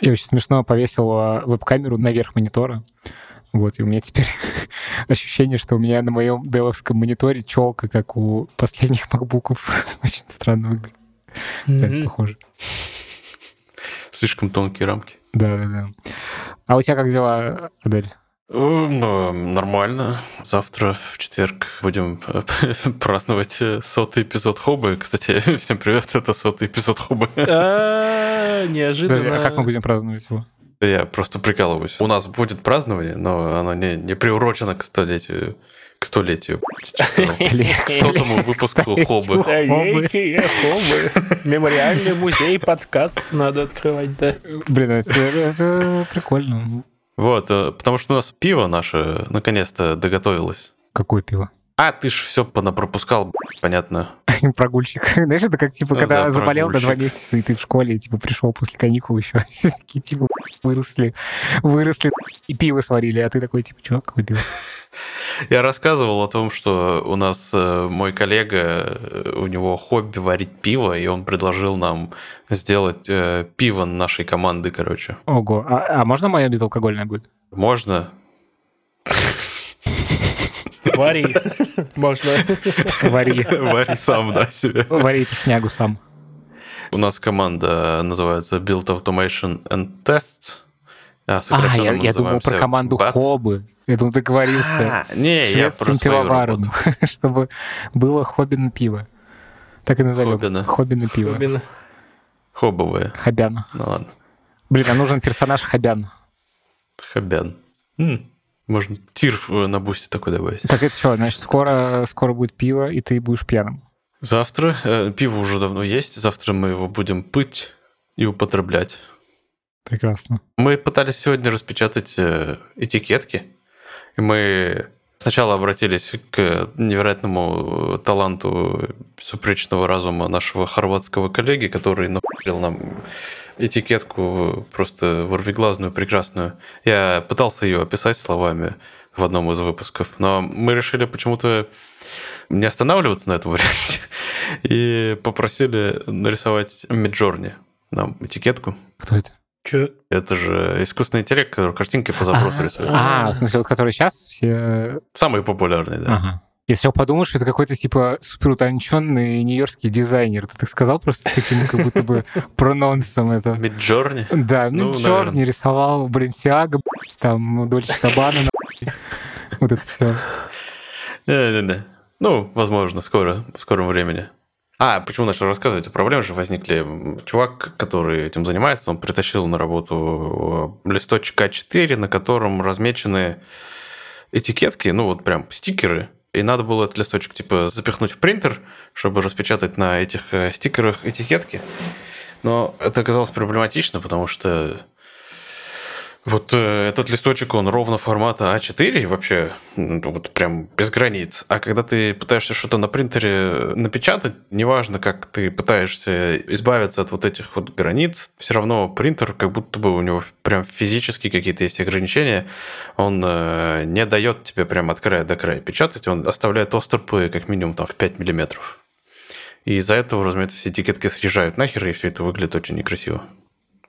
Я очень смешно повесил а, веб-камеру наверх монитора. Вот, и у меня теперь ощущение, что у меня на моем деловском мониторе челка, как у последних макбуков. Очень странно выглядит. Mm-hmm. похоже. Слишком тонкие рамки. Да, да, да. А у тебя как дела, Адель? Ну, нормально. Завтра, в четверг, будем э, праздновать э, сотый эпизод Хобы. Кстати, всем привет, это сотый эпизод Хобы. А, неожиданно. а как мы будем праздновать его? Я просто прикалываюсь. У нас будет празднование, но оно не, не приурочено к столетию к столетию. К сотому выпуску Хобы. Мемориальный музей подкаст надо открывать, да. Блин, это прикольно. Вот, э, потому что у нас пиво наше наконец-то доготовилось. Какое пиво? А, ты ж все понапропускал, понятно. Прогульщик. Знаешь, это как, типа, ну, когда да, заболел на два месяца, и ты в школе, типа, пришел после каникул еще. Такие, типа, выросли, выросли, и пиво сварили, а ты такой, типа, чё, какое пиво? Я рассказывал о том, что у нас э, мой коллега, э, у него хобби варить пиво, и он предложил нам сделать э, пиво нашей команды, короче. Ого, а, а можно мое безалкогольное будет? Можно. Вари. Можно. Вари. Вари сам, да, себе. Вари эту шнягу сам. У нас команда называется Build Automation and Tests. А, а я, я думал про команду BAT. Хобы. Я думал, ты говорился а, не, я просто пивоваром, чтобы было хобби на пиво. Так и назовем. Хоббина. Хобби на пиво. Хоббина. Хобовое. Хабян. Ну ладно. Блин, а нужен персонаж Хабян. Хабян. М-м. Можно тир на бусте такой добавить. Так это что, значит, скоро, скоро будет пиво, и ты будешь пьяным? Завтра. Э, пиво уже давно есть. Завтра мы его будем пыть и употреблять. Прекрасно. Мы пытались сегодня распечатать э, этикетки. И мы сначала обратились к невероятному таланту супречного разума нашего хорватского коллеги, который нахуярил нам этикетку просто ворвиглазную, прекрасную. Я пытался ее описать словами в одном из выпусков, но мы решили почему-то не останавливаться на этом варианте и попросили нарисовать Миджорни нам этикетку. Кто это? Че? Это же искусственный интеллект, который картинки по запросу рисует. А, в смысле, вот который сейчас все... Самый популярный, да. Ага. Если подумаешь, что это какой-то типа супер утонченный нью-йоркский дизайнер. Ты так сказал просто с таким как будто бы прононсом это. Миджорни? Да, ну, Миджорни рисовал Бренсиага, там Дольче Кабана, вот это все. Не-не-не. Ну, возможно, скоро, в скором времени. А, почему начал рассказывать? Проблемы же возникли. Чувак, который этим занимается, он притащил на работу листочек А4, на котором размечены этикетки, ну вот прям стикеры, и надо было этот листочек типа запихнуть в принтер, чтобы распечатать на этих э, стикерах этикетки. Но это оказалось проблематично, потому что вот э, этот листочек, он ровно формата А4, вообще ну, вот прям без границ. А когда ты пытаешься что-то на принтере напечатать, неважно, как ты пытаешься избавиться от вот этих вот границ, все равно принтер, как будто бы у него прям физически какие-то есть ограничения, он э, не дает тебе прям от края до края печатать, он оставляет остропы как минимум там в 5 миллиметров. И из-за этого, разумеется, все этикетки съезжают нахер, и все это выглядит очень некрасиво.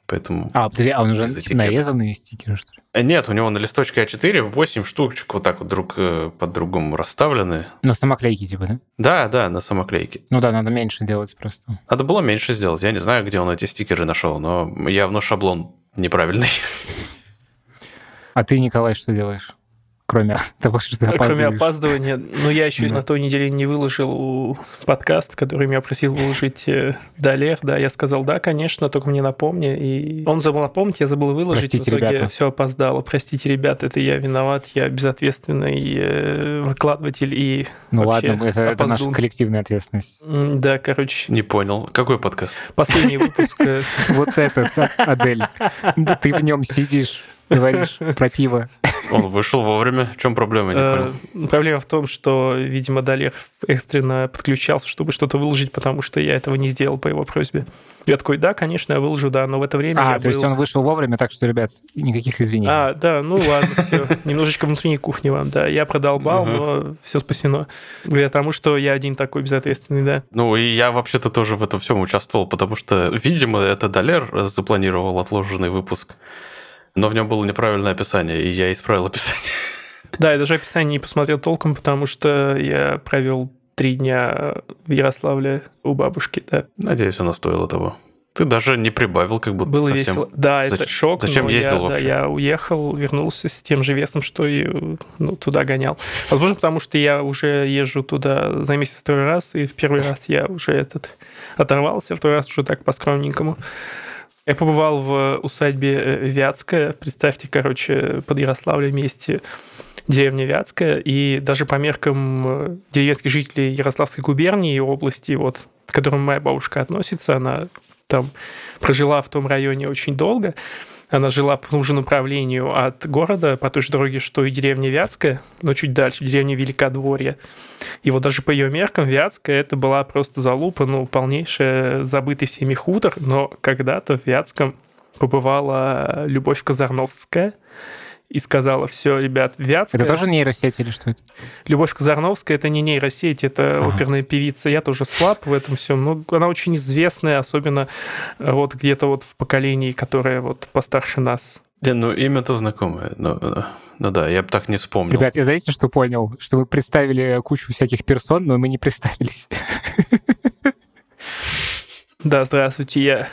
Поэтому... А, подожди, а он уже нарезанные стикеры, что ли? Э, нет, у него на листочке А4 8 штучек вот так вот друг э, под другом расставлены. На самоклейке типа, да? Да, да, на самоклейке. Ну да, надо меньше делать просто. Надо было меньше сделать. Я не знаю, где он эти стикеры нашел, но явно шаблон неправильный. А ты, Николай, что делаешь? Кроме того, что ты Кроме опаздывания. Ну, я еще на той неделе не выложил подкаст, который меня просил выложить э, Далер. Да, я сказал, да, конечно, только мне напомни. И он забыл напомнить, я забыл выложить. Простите, в итоге ребята. все опоздало. Простите, ребят, это я виноват. Я безответственный э, выкладыватель и Ну ладно, это, это наша коллективная ответственность. Да, короче. Не понял. Какой подкаст? Последний выпуск. Э. Вот этот, Адель. Ты в нем сидишь, говоришь про пиво. Он вышел вовремя. В чем проблема? Я не Э, понял. Проблема в том, что, видимо, Далер экстренно подключался, чтобы что-то выложить, потому что я этого не сделал по его просьбе. Я такой, да, конечно, я выложу, да, но в это время А, я то есть он вышел вовремя, так что, ребят, никаких извинений. А, да, ну ладно, все. Немножечко внутренней кухни вам, да. Я продолбал, но все спасено. Благодаря тому, что я один такой безответственный, да. Ну, и я вообще-то тоже в этом всем участвовал, потому что, видимо, это Далер запланировал отложенный выпуск, но в нем было неправильное описание, и я исправил описание. Да, я даже описание не посмотрел толком, потому что я провел три дня в Ярославле у бабушки, да. Надеюсь, оно стоило того. Ты даже не прибавил, как будто Было совсем. весело. Да, это Зач- шок. зачем ездил я, да, вообще? я уехал, вернулся с тем же весом, что и ну, туда гонял. Возможно, потому что я уже езжу туда за месяц второй раз, и в первый раз я уже этот оторвался, второй раз уже так по-скромненькому. Я побывал в усадьбе э, Вятская. Представьте, короче, под Ярославлем месте деревня Вятская, и даже по меркам э, деревенских жителей Ярославской губернии и области, вот, к которым моя бабушка относится, она там прожила в том районе очень долго. Она жила по же направлению от города, по той же дороге, что и деревня Вятская, но чуть дальше, деревня Великодворье. И вот даже по ее меркам Вятская это была просто залупа, ну, полнейшая забытый всеми хутор, но когда-то в Вятском побывала Любовь Казарновская и сказала, все, ребят, Вятская... Это тоже нейросеть или что это? Любовь Казарновская это не нейросеть, это Ага. оперная певица. Я тоже слаб в этом всем. Но она очень известная, особенно э, вот где-то вот в поколении, которое вот постарше нас. Не, ну, имя-то знакомое. но, э, ну да, я бы так не вспомнил. Ребят, я знаете, что понял? Что вы представили кучу всяких персон, но мы не представились. Да, здравствуйте,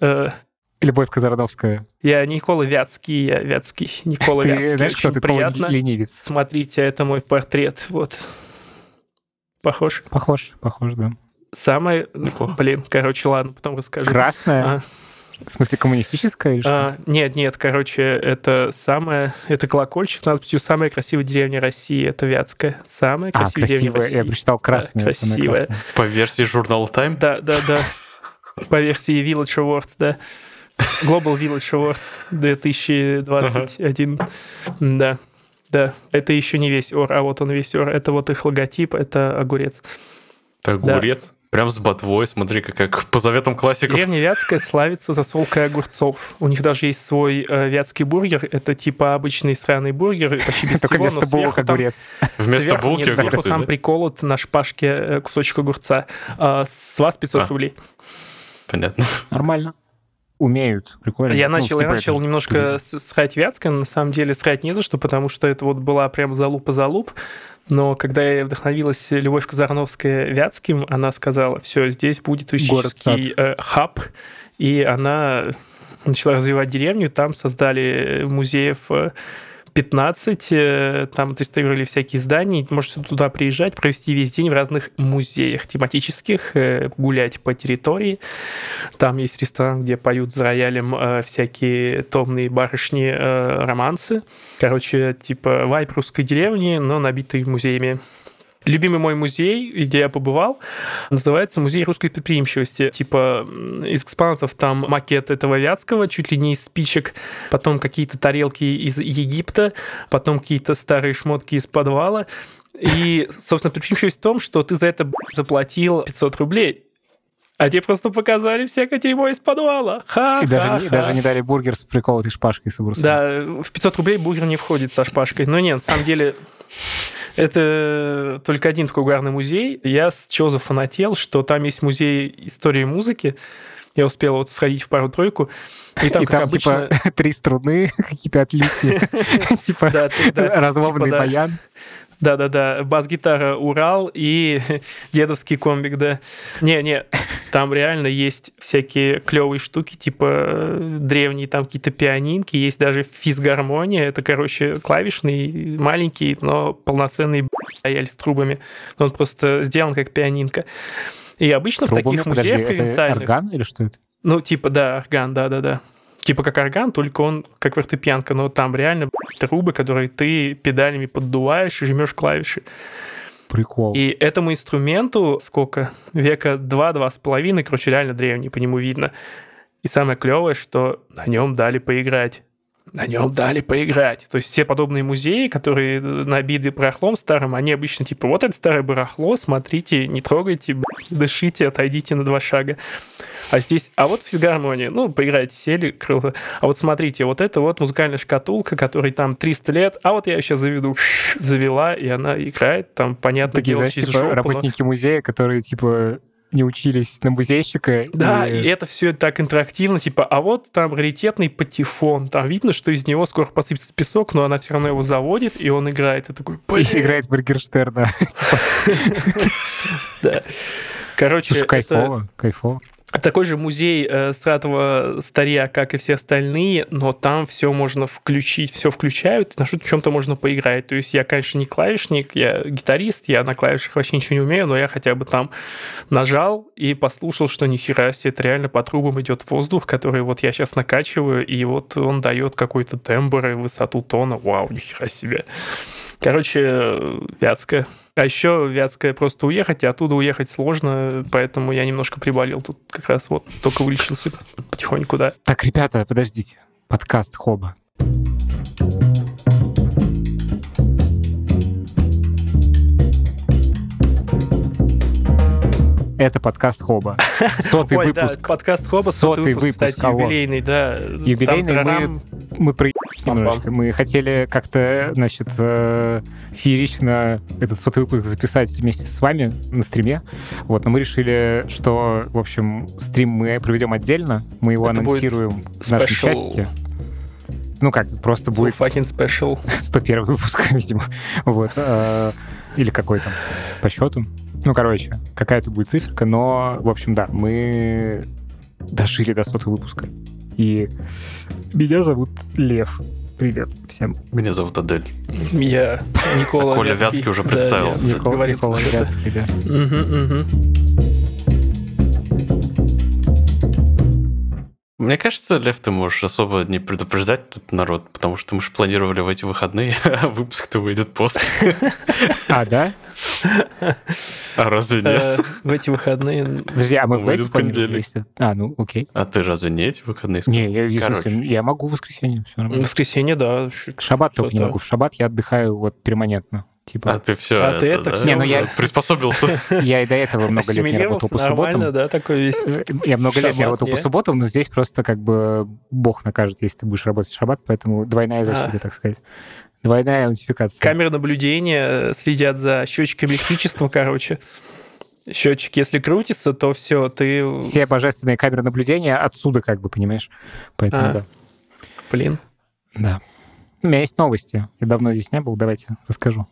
я... Любовь Казарновская. я Никола Вятский, я Вятский. Никола Ты Вятский, знаешь, кто очень ты полный приятно. ленивец? Смотрите, это мой портрет, вот. Похож? Похож, похож, да. Самое... Неплохо. Блин, короче, ладно, потом расскажу. Красная? А. В смысле, коммунистическая или что? А, нет, нет, короче, это самое, это колокольчик надписью «Самая красивая деревня России». Это Вятская. Самая А, красивая деревня красивая. России. Я прочитал красная. Да, красивая. красная. По версии журнала Time? Да, да, да. По версии Village Awards, да. Global Village Awards 2021. Да. Да, это еще не весь ор, а вот он весь ор. Это вот их логотип, это огурец. Огурец. Прям с ботвой, смотри, как, как по заветам классиков. Деревня Вятская славится засолкой огурцов. У них даже есть свой э, вятский бургер. Это типа обычный сраный бургер, почти без Только всего, вместо булок сверху там- огурец. Вместо сверху- булки нет, сверху огурцы, там да? приколот на шпажке э, кусочек огурца. А, с вас 500 А. рублей. Понятно. Нормально. Умеют. Прикольно. Я Ну, начал, я типа, начал это немножко туризм. с- срать Вятское, на самом деле срать не за что, потому что это вот была прям залупа-залуп. Но когда я вдохновилась Любовь Казарновская Вятским, она сказала, все, здесь будет туристический э, хаб, и она начала развивать деревню, там создали музеев э, 15, э, там отреставрировали всякие здания, можете туда приезжать, провести весь день в разных музеях тематических, э, гулять по территории. Там есть ресторан, где поют за роялем э, всякие томные барышни романсы. Короче, типа вайп русской деревни, но набитый музеями. Любимый мой музей, где я побывал, называется Музей русской предприимчивости. Типа из экспонатов там макет этого Вятского, чуть ли не из спичек, потом какие-то тарелки из Египта, потом какие-то старые шмотки из подвала. И, собственно, предприимчивость в том, что ты за это заплатил 500 рублей. А тебе просто показали всякое дерьмо из подвала. Ха, И даже, не- ха, даже ха. не дали бургер с приколотой шпажкой с огурцом. Да, в 500 рублей бургер не входит со шпажкой. Но нет, на самом деле, это только один такой угарный музей. Я с чего зафанател, что там есть музей истории музыки. Я успел вот сходить в пару-тройку. И там, И там, обычно... типа, три струны, какие-то отличия. Типа, разломанный типа, баян. Да-да-да, бас-гитара Урал и дедовский комбик, да. Не-не, там реально есть всякие клевые штуки, типа э, древние там какие-то пианинки, есть даже физгармония, это, короче, клавишный, маленький, но полноценный рояль с трубами. Он просто сделан как пианинка. И обычно в Трубами, таких подожди, музеях это провинциальных... орган или что это? Ну, типа, да, орган, да-да-да. Типа как орган, только он как фортепианка, но там реально трубы, которые ты педалями поддуваешь и жмешь клавиши. Прикол. И этому инструменту сколько? Века два-два с половиной, короче, реально древний, по нему видно. И самое клевое, что на нем дали поиграть. На нем дали поиграть. То есть все подобные музеи, которые набиты барахлом старым, они обычно типа, вот это старое барахло, смотрите, не трогайте, дышите, отойдите на два шага. А здесь, а вот физгармония, ну, поиграйте, сели, крыло. А вот смотрите, вот это вот музыкальная шкатулка, которой там 300 лет, а вот я ее сейчас заведу, завела, и она играет, там, понятно, Такие, знаешь, типа, жопу, работники но... музея, которые, типа, не учились на музейщика. Да, и... и это все так интерактивно, типа, а вот там раритетный патефон, там видно, что из него скоро посыпется песок, но она все равно его заводит, и он играет, и такой, Блин. И играет Бургерштерна. Да. Короче, кайфово, кайфово такой же музей э, стратового старья, как и все остальные, но там все можно включить, все включают, на что-то чем-то можно поиграть. То есть я, конечно, не клавишник, я гитарист, я на клавишах вообще ничего не умею, но я хотя бы там нажал и послушал, что нихера себе, это реально по трубам идет воздух, который вот я сейчас накачиваю, и вот он дает какой-то тембр и высоту тона. Вау, нихера себе. Короче, вятская. А еще Вятская просто уехать, и оттуда уехать сложно, поэтому я немножко приболел тут как раз вот, только вылечился потихоньку, да. Так, ребята, подождите. Подкаст Хоба. Это подкаст Хоба. Сотый Ой, выпуск. Да, подкаст Хоба, сотый, сотый выпуск, выпуск, кстати, юбилейный, да. Юбилейный мы, мы про немножко. Мы хотели как-то, значит, э, феерично этот сотый выпуск записать вместе с вами на стриме. Вот, но мы решили, что, в общем, стрим мы проведем отдельно. Мы его Это анонсируем в нашем чатике. Ну как, просто so будет... fucking special. 101 выпуск, видимо. Вот. Э, или какой там по счету. Ну, короче, какая-то будет циферка, но, в общем, да, мы дожили до сотого выпуска. И меня зовут Лев. Привет всем. Меня зовут Адель. Я Никола а Коля Вятский, уже представился. Да, Никола, Никола Вятский, да. Угу, угу. Мне кажется, Лев, ты можешь особо не предупреждать тут народ, потому что мы же планировали в эти выходные, а выпуск-то выйдет после. А, да? А разве нет? Э, в эти выходные... А мы в эти понедельник? А, ну, окей. А ты разве не эти выходные? Не, я, я могу в воскресенье. В воскресенье, да. Шаббат только не могу. В шаббат я отдыхаю вот перманентно. Типа, а ты все, а это, ты это да? все не, ну я приспособился. Я и до этого много лет не работал по субботам. да, такой весь. Э, я много лет не работал по субботам, но здесь просто как бы бог накажет, если ты будешь работать в шаббат, поэтому двойная защита, так сказать. Двойная аутентификация. Камеры наблюдения следят за счетчиком электричества, короче. Счетчик, если крутится, то все, ты... Все божественные камеры наблюдения отсюда, как бы, понимаешь? Поэтому, а, да. Блин. Да. У меня есть новости. Я давно здесь не был, давайте расскажу.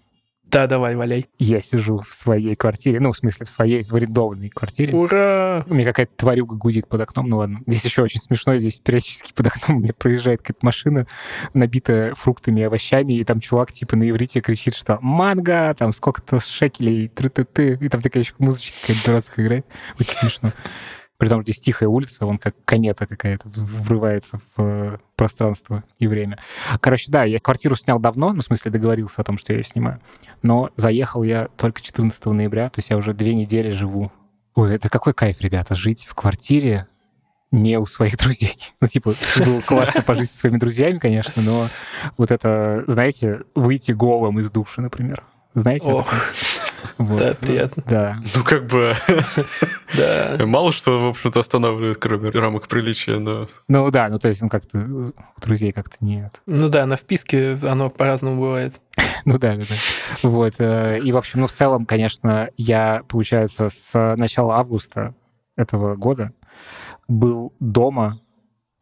Да, давай, валяй. Я сижу в своей квартире, ну, в смысле, в своей в арендованной квартире. Ура! У меня какая-то тварюга гудит под окном, ну ладно. Здесь еще очень смешно, здесь периодически под окном у меня проезжает какая-то машина, набитая фруктами и овощами, и там чувак типа на иврите кричит, что «манго», там сколько-то шекелей, тры ты ты и там такая еще музычка какая-то дурацкая играет. Очень смешно. При том, что здесь тихая улица, он как комета какая-то врывается в э, пространство и время. Короче, да, я квартиру снял давно, ну, в смысле, договорился о том, что я ее снимаю. Но заехал я только 14 ноября, то есть я уже две недели живу. Ой, это какой кайф, ребята, жить в квартире не у своих друзей. Ну, типа, было классно пожить со своими друзьями, конечно, но вот это, знаете, выйти голым из души, например. Знаете? Ох. Вот. Да, приятно. Да. Ну, как бы... Да. Мало что, в общем-то, останавливает, кроме рамок приличия, но... Ну да, ну то есть, ну как-то у друзей как-то нет. Ну да, на вписке оно по-разному бывает. Ну да, да, да. Вот. Э, и, в общем, ну в целом, конечно, я, получается, с начала августа этого года был дома,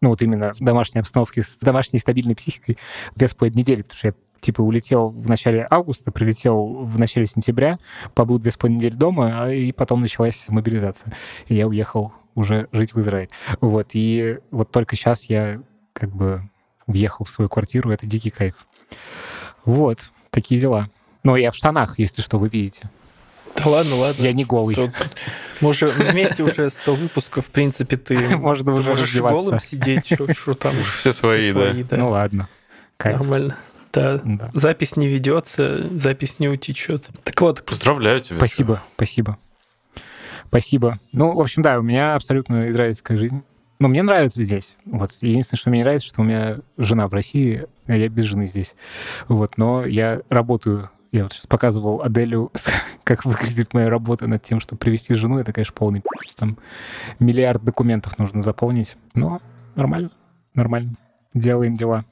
ну вот именно в домашней обстановке, с домашней стабильной психикой две с половиной недели, потому что я типа улетел в начале августа, прилетел в начале сентября, побыл две с недели дома, а, и потом началась мобилизация. И я уехал уже жить в Израиль. Вот, и вот только сейчас я как бы въехал в свою квартиру, это дикий кайф. Вот, такие дела. Но я в штанах, если что, вы видите. Да ладно, ладно. Я не голый. Тут, мы уже вместе уже 100 выпусков, в принципе, ты, Можно уже можешь голым сидеть, что там. Все свои, да. Ну ладно. Нормально. Да. да. Запись не ведется, запись не утечет. Так вот. Поздравляю тебя. Спасибо, спасибо. Спасибо. Ну, в общем, да, у меня абсолютно израильская жизнь. Но мне нравится здесь. Вот. Единственное, что мне не нравится, что у меня жена в России, а я без жены здесь. Вот. Но я работаю я вот сейчас показывал Аделю, как выглядит моя работа над тем, чтобы привести жену. Это, конечно, полный там миллиард документов нужно заполнить. Но нормально, нормально. Делаем дела.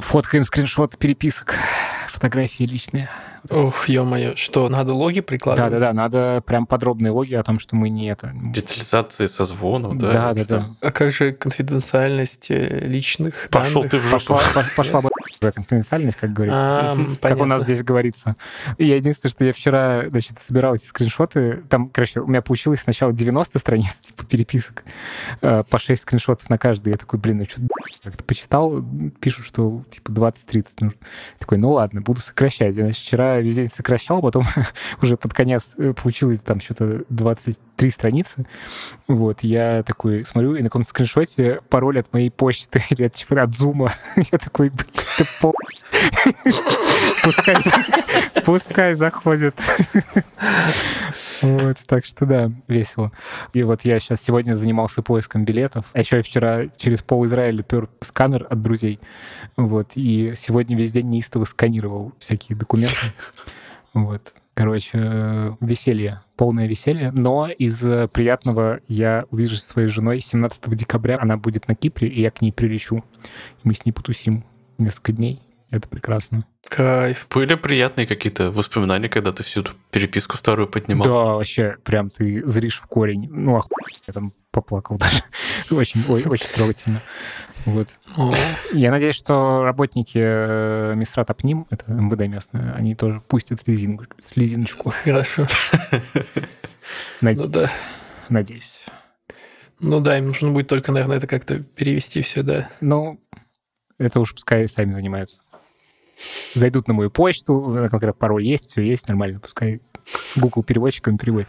Фоткаем скриншот переписок, фотографии личные. Ух, ё-моё, что, надо логи прикладывать? Да-да-да, надо прям подробные логи о том, что мы не это... Детализации созвонов, да? Да-да-да. А как же конфиденциальность э, личных Пошел ты в жопу. Пошла, пошла бы конфиденциальность, как говорится. А, как у нас здесь говорится. И я единственное, что я вчера, значит, собирал эти скриншоты. Там, короче, у меня получилось сначала 90 страниц, типа, переписок, э, по 6 скриншотов на каждый. Я такой, блин, ну что как-то почитал, пишут, что, типа, 20-30 нужно. Такой, ну ладно, буду сокращать. Я, значит, вчера весь день сокращал, потом уже под конец э, получилось там что-то 23 страницы. Вот, я такой смотрю, и на каком-то скриншоте пароль от моей почты или от, типа, от зума. Я такой, блин, ты по... Пускай, пускай заходит. Вот, так что да, весело. И вот я сейчас сегодня занимался поиском билетов. А еще я вчера через пол Израиля пер сканер от друзей. Вот, и сегодня весь день неистово сканировал всякие документы. Вот. Короче, э, веселье, полное веселье. Но из э, приятного я увижусь со своей женой 17 декабря. Она будет на Кипре, и я к ней прилечу. И мы с ней потусим несколько дней. Это прекрасно. Кайф. Были приятные какие-то воспоминания, когда ты всю эту переписку старую поднимал? Да, вообще, прям ты зришь в корень. Ну, охуеть, я там поплакал даже. Очень, ой, очень трогательно. Вот. Я надеюсь, что работники э, Мистрата ПНИМ, это МВД местное, они тоже пустят слезиночку. Хорошо. Ну Надеюсь. да. Надеюсь. Ну да, им нужно будет только, наверное, это как-то перевести все, да. Ну, это уж пускай сами занимаются. Зайдут на мою почту, э, пароль есть, все есть, нормально, пускай Google переводчиком переводит.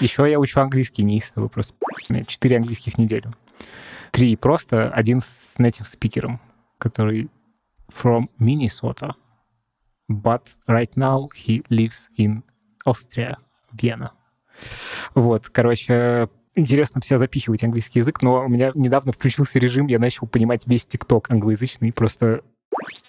Еще я учу английский неистово, просто четыре английских неделю. Три просто, один с native спикером, который from Minnesota, but right now he lives in Austria, Вена. Вот, короче, интересно все запихивать английский язык, но у меня недавно включился режим, я начал понимать весь ТикТок англоязычный, просто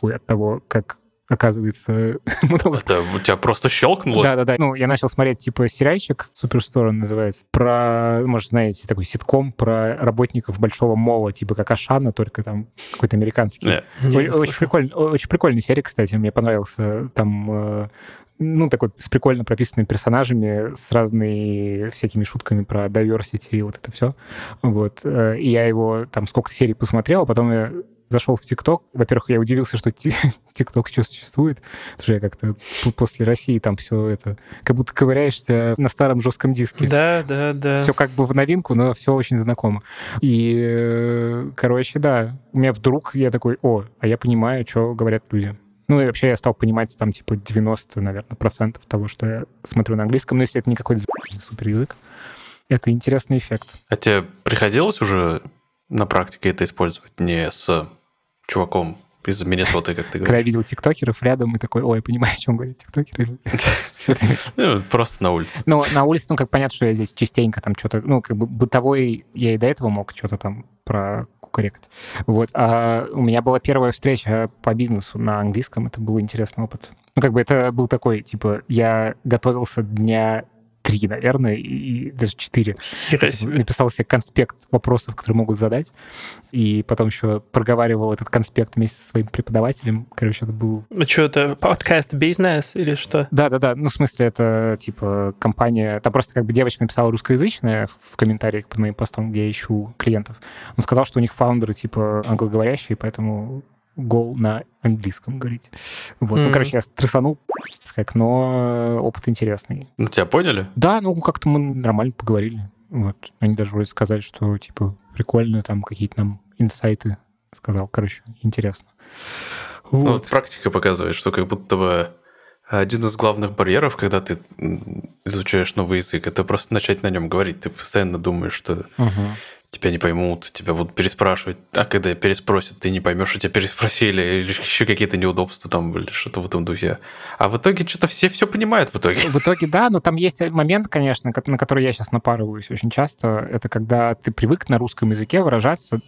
от того, как оказывается Это у тебя просто щелкнуло? да-да-да. Ну, я начал смотреть, типа, сериальчик, Суперстор он называется, про, может, знаете, такой ситком про работников большого мола, типа как Ашана, только там какой-то американский. Не очень, слышал. прикольный, очень прикольная серия, кстати, мне понравился. Там, э, ну, такой с прикольно прописанными персонажами, с разными всякими шутками про diversity и вот это все. Вот. э, И я его там сколько серий посмотрел, а потом я зашел в ТикТок. Во-первых, я удивился, что Ти- ТикТок еще существует, потому что я как-то после России там все это... Как будто ковыряешься на старом жестком диске. Да, да, да. Все как бы в новинку, но все очень знакомо. И, э, короче, да, у меня вдруг я такой, о, а я понимаю, что говорят люди. Ну и вообще я стал понимать там типа 90, наверное, процентов того, что я смотрю на английском, но если это не какой-то супер язык, это интересный эффект. А тебе приходилось уже на практике это использовать? Не с чуваком из Миннесоты, как ты Когда я говоришь? видел тиктокеров рядом и такой, ой, я понимаю, о чем говорят тиктокеры. Ну, просто на улице. Ну, на улице, ну, как понятно, что я здесь частенько там что-то, ну, как бы бытовой, я и до этого мог что-то там про кукарекать. Вот. А у меня была первая встреча по бизнесу на английском, это был интересный опыт. Ну, как бы это был такой, типа, я готовился дня три, наверное, и, и даже четыре. Написал себе конспект вопросов, которые могут задать, и потом еще проговаривал этот конспект вместе со своим преподавателем. Короче, это был Ну что, это подкаст бизнес или что? да, да, да. Ну, в смысле, это типа компания. Там просто как бы девочка написала русскоязычная в в комментариях под моим постом, где я ищу клиентов. Он сказал, что у них фаундеры типа англоговорящие, поэтому гол на английском говорить. Вот. Ну, Мгм. короче, я стрессанул, как, но опыт интересный. Ну, тебя поняли? Да, ну, как-то мы нормально поговорили. Вот. Они даже вроде сказали, что, типа, прикольно, там какие-то нам инсайты сказал. Короче, интересно. Ну, Вот. вот практика показывает, что как будто бы один из главных барьеров, когда ты изучаешь новый язык, это просто начать на нем говорить. Ты постоянно думаешь, что Ага. Тебя не поймут, тебя будут переспрашивать, а когда переспросят, ты не поймешь, что тебя переспросили, или еще какие-то неудобства там, или что-то в этом духе. А в итоге что-то все все понимают в итоге. В итоге, да, но там есть момент, конечно, на который я сейчас напарываюсь очень часто, это когда ты привык на русском языке выражаться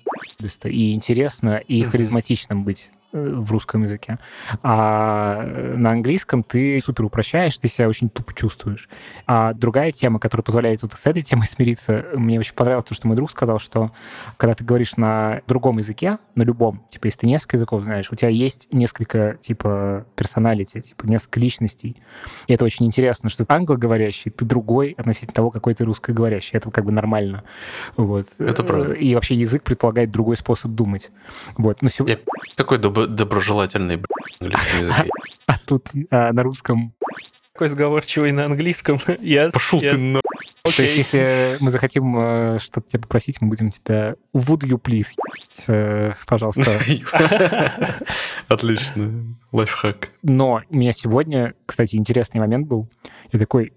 и интересно, и харизматичным быть. Э, в русском языке. А на английском ты супер упрощаешь, ты себя очень тупо чувствуешь. А другая тема, которая позволяет вот с этой темой смириться, мне очень понравилось то, что мой друг сказал, что когда ты говоришь на другом языке, на любом, типа, если ты несколько языков знаешь, у тебя есть несколько, типа, персоналити, типа, несколько личностей. И это очень интересно, что ты англоговорящий, ты другой относительно того, какой ты русскоговорящий. Это как бы нормально. Вот. Это правда. И вообще язык предполагает другой способ думать. Вот. Но сегодня... Я доброжелательный английский язык. А тут а, на русском такой сговорчивый на английском. Yes, Пошел yes. ты на... Okay. То есть, если мы захотим э, что-то тебя попросить, мы будем тебя... Would you please? Э, пожалуйста. Отлично. Лайфхак. Но у меня сегодня, кстати, интересный момент был. Я такой,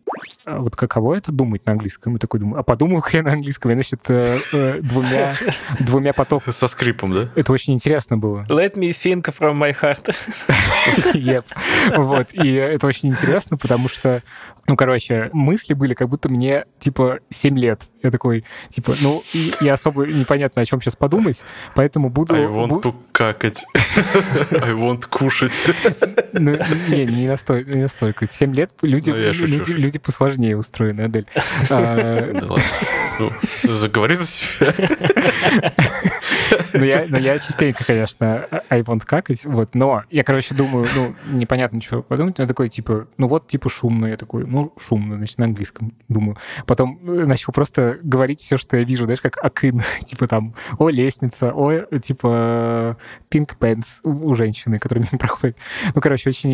вот каково это думать на английском? И такой думаю, а подумаю-ка я на английском. Я, значит, э, э, двумя, двумя потоками. Со скрипом, да? Это очень интересно было. Let me think from my heart. yep. Вот. И это очень интересно, потому что ну, короче, мысли были, как будто мне, типа, 7 лет. Я такой, типа, ну, и, и особо непонятно, о чем сейчас подумать, поэтому буду... I want to какать. I want кушать. Ну, не, не настолько. Не настолько. В 7 лет люди, ну, люди, люди посложнее устроены, Адель. А, да ладно. Ну, заговори за себя. Ну, я, ну, я частенько, конечно, I want какать, вот, но я, короче, думаю, ну, непонятно, что подумать, но такой, типа, ну вот, типа, шумно, я такой, ну, шумно, значит, на английском, думаю. Потом э, начал просто говорить все, что я вижу, знаешь, как акын, типа там, о, лестница, о, типа, pink pants у женщины, которая мимо проходит. Ну, короче, очень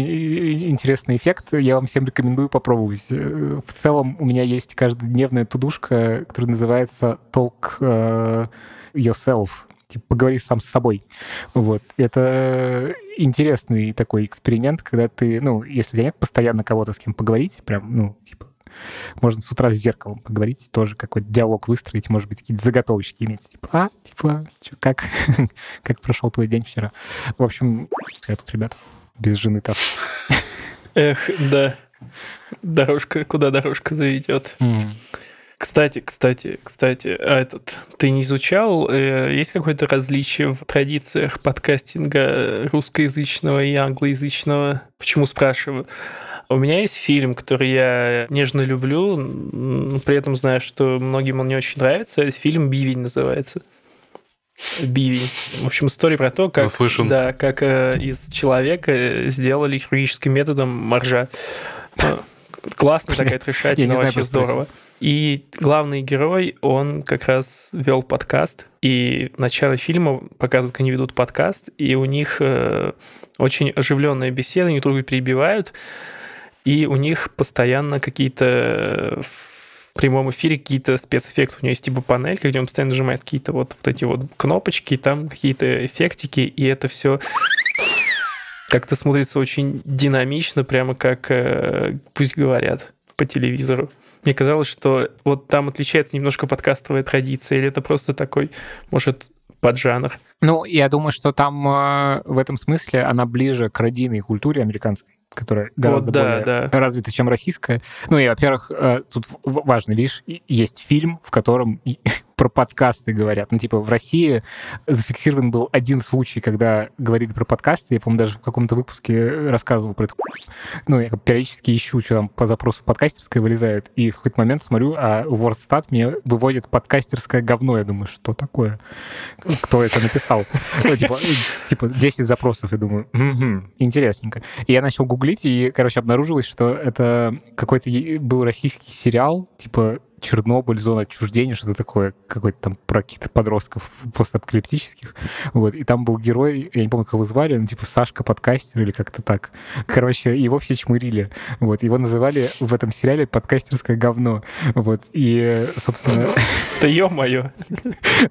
интересный эффект, я вам всем рекомендую попробовать. Э, в целом у меня есть каждодневная тудушка, которая называется Talk э, Yourself, типа, поговори сам с собой. Вот. Это интересный такой эксперимент, когда ты, ну, если у тебя нет постоянно кого-то с кем поговорить, прям, ну, типа, можно с утра с зеркалом поговорить, тоже какой-то диалог выстроить, может быть, какие-то заготовочки иметь. Типа, а, типа, чё, как, как прошел твой день вчера? В общем, я тут, ребята, без жены так. Эх, да. Дорожка, куда дорожка заведет. Mm. Кстати, кстати, кстати, а этот, ты не изучал, э, есть какое-то различие в традициях подкастинга русскоязычного и англоязычного? Почему спрашиваю? У меня есть фильм, который я нежно люблю, при этом знаю, что многим он не очень нравится. Это фильм «Бивень» называется. Бивень. В общем, история про то, как, да, как э, из человека сделали хирургическим методом моржа. Классная такая трешатина, вообще здорово. И главный герой, он как раз вел подкаст, и в начале фильма показывают, как они ведут подкаст, и у них э, очень оживленная беседа, они друг друга перебивают, и у них постоянно какие-то в прямом эфире какие-то спецэффекты. У него есть типа панель, где он постоянно нажимает какие-то вот, вот эти вот кнопочки, там какие-то эффектики, и это все как-то смотрится очень динамично, прямо как э, пусть говорят по телевизору. Мне казалось, что вот там отличается немножко подкастовая традиция, или это просто такой, может, поджанр. Ну, я думаю, что там э, в этом смысле она ближе к родийной культуре американской которая гораздо вот, да, более да. развита, чем российская. Ну и, во-первых, э, тут важно, видишь, есть фильм, в котором про подкасты говорят. Ну, типа, в России зафиксирован был один случай, когда говорили про подкасты. Я, по-моему, даже в каком-то выпуске рассказывал про это. Ну, я периодически ищу, что там по запросу подкастерская вылезает, и в какой-то момент смотрю, а Ворстат мне выводит подкастерское говно. Я думаю, что такое? Кто это написал? Ну, типа, типа 10 запросов, я думаю, интересненько. И я начал гуглить, и, короче, обнаружилось, что это какой-то был российский сериал, типа Чернобыль, зона отчуждения, что-то такое, какой-то там про каких-то подростков постапокалиптических. Вот. И там был герой, я не помню, как его звали, ну, типа Сашка подкастер или как-то так. Короче, его все чмырили. Вот. Его называли в этом сериале подкастерское говно. Вот. И, собственно... Да ё-моё!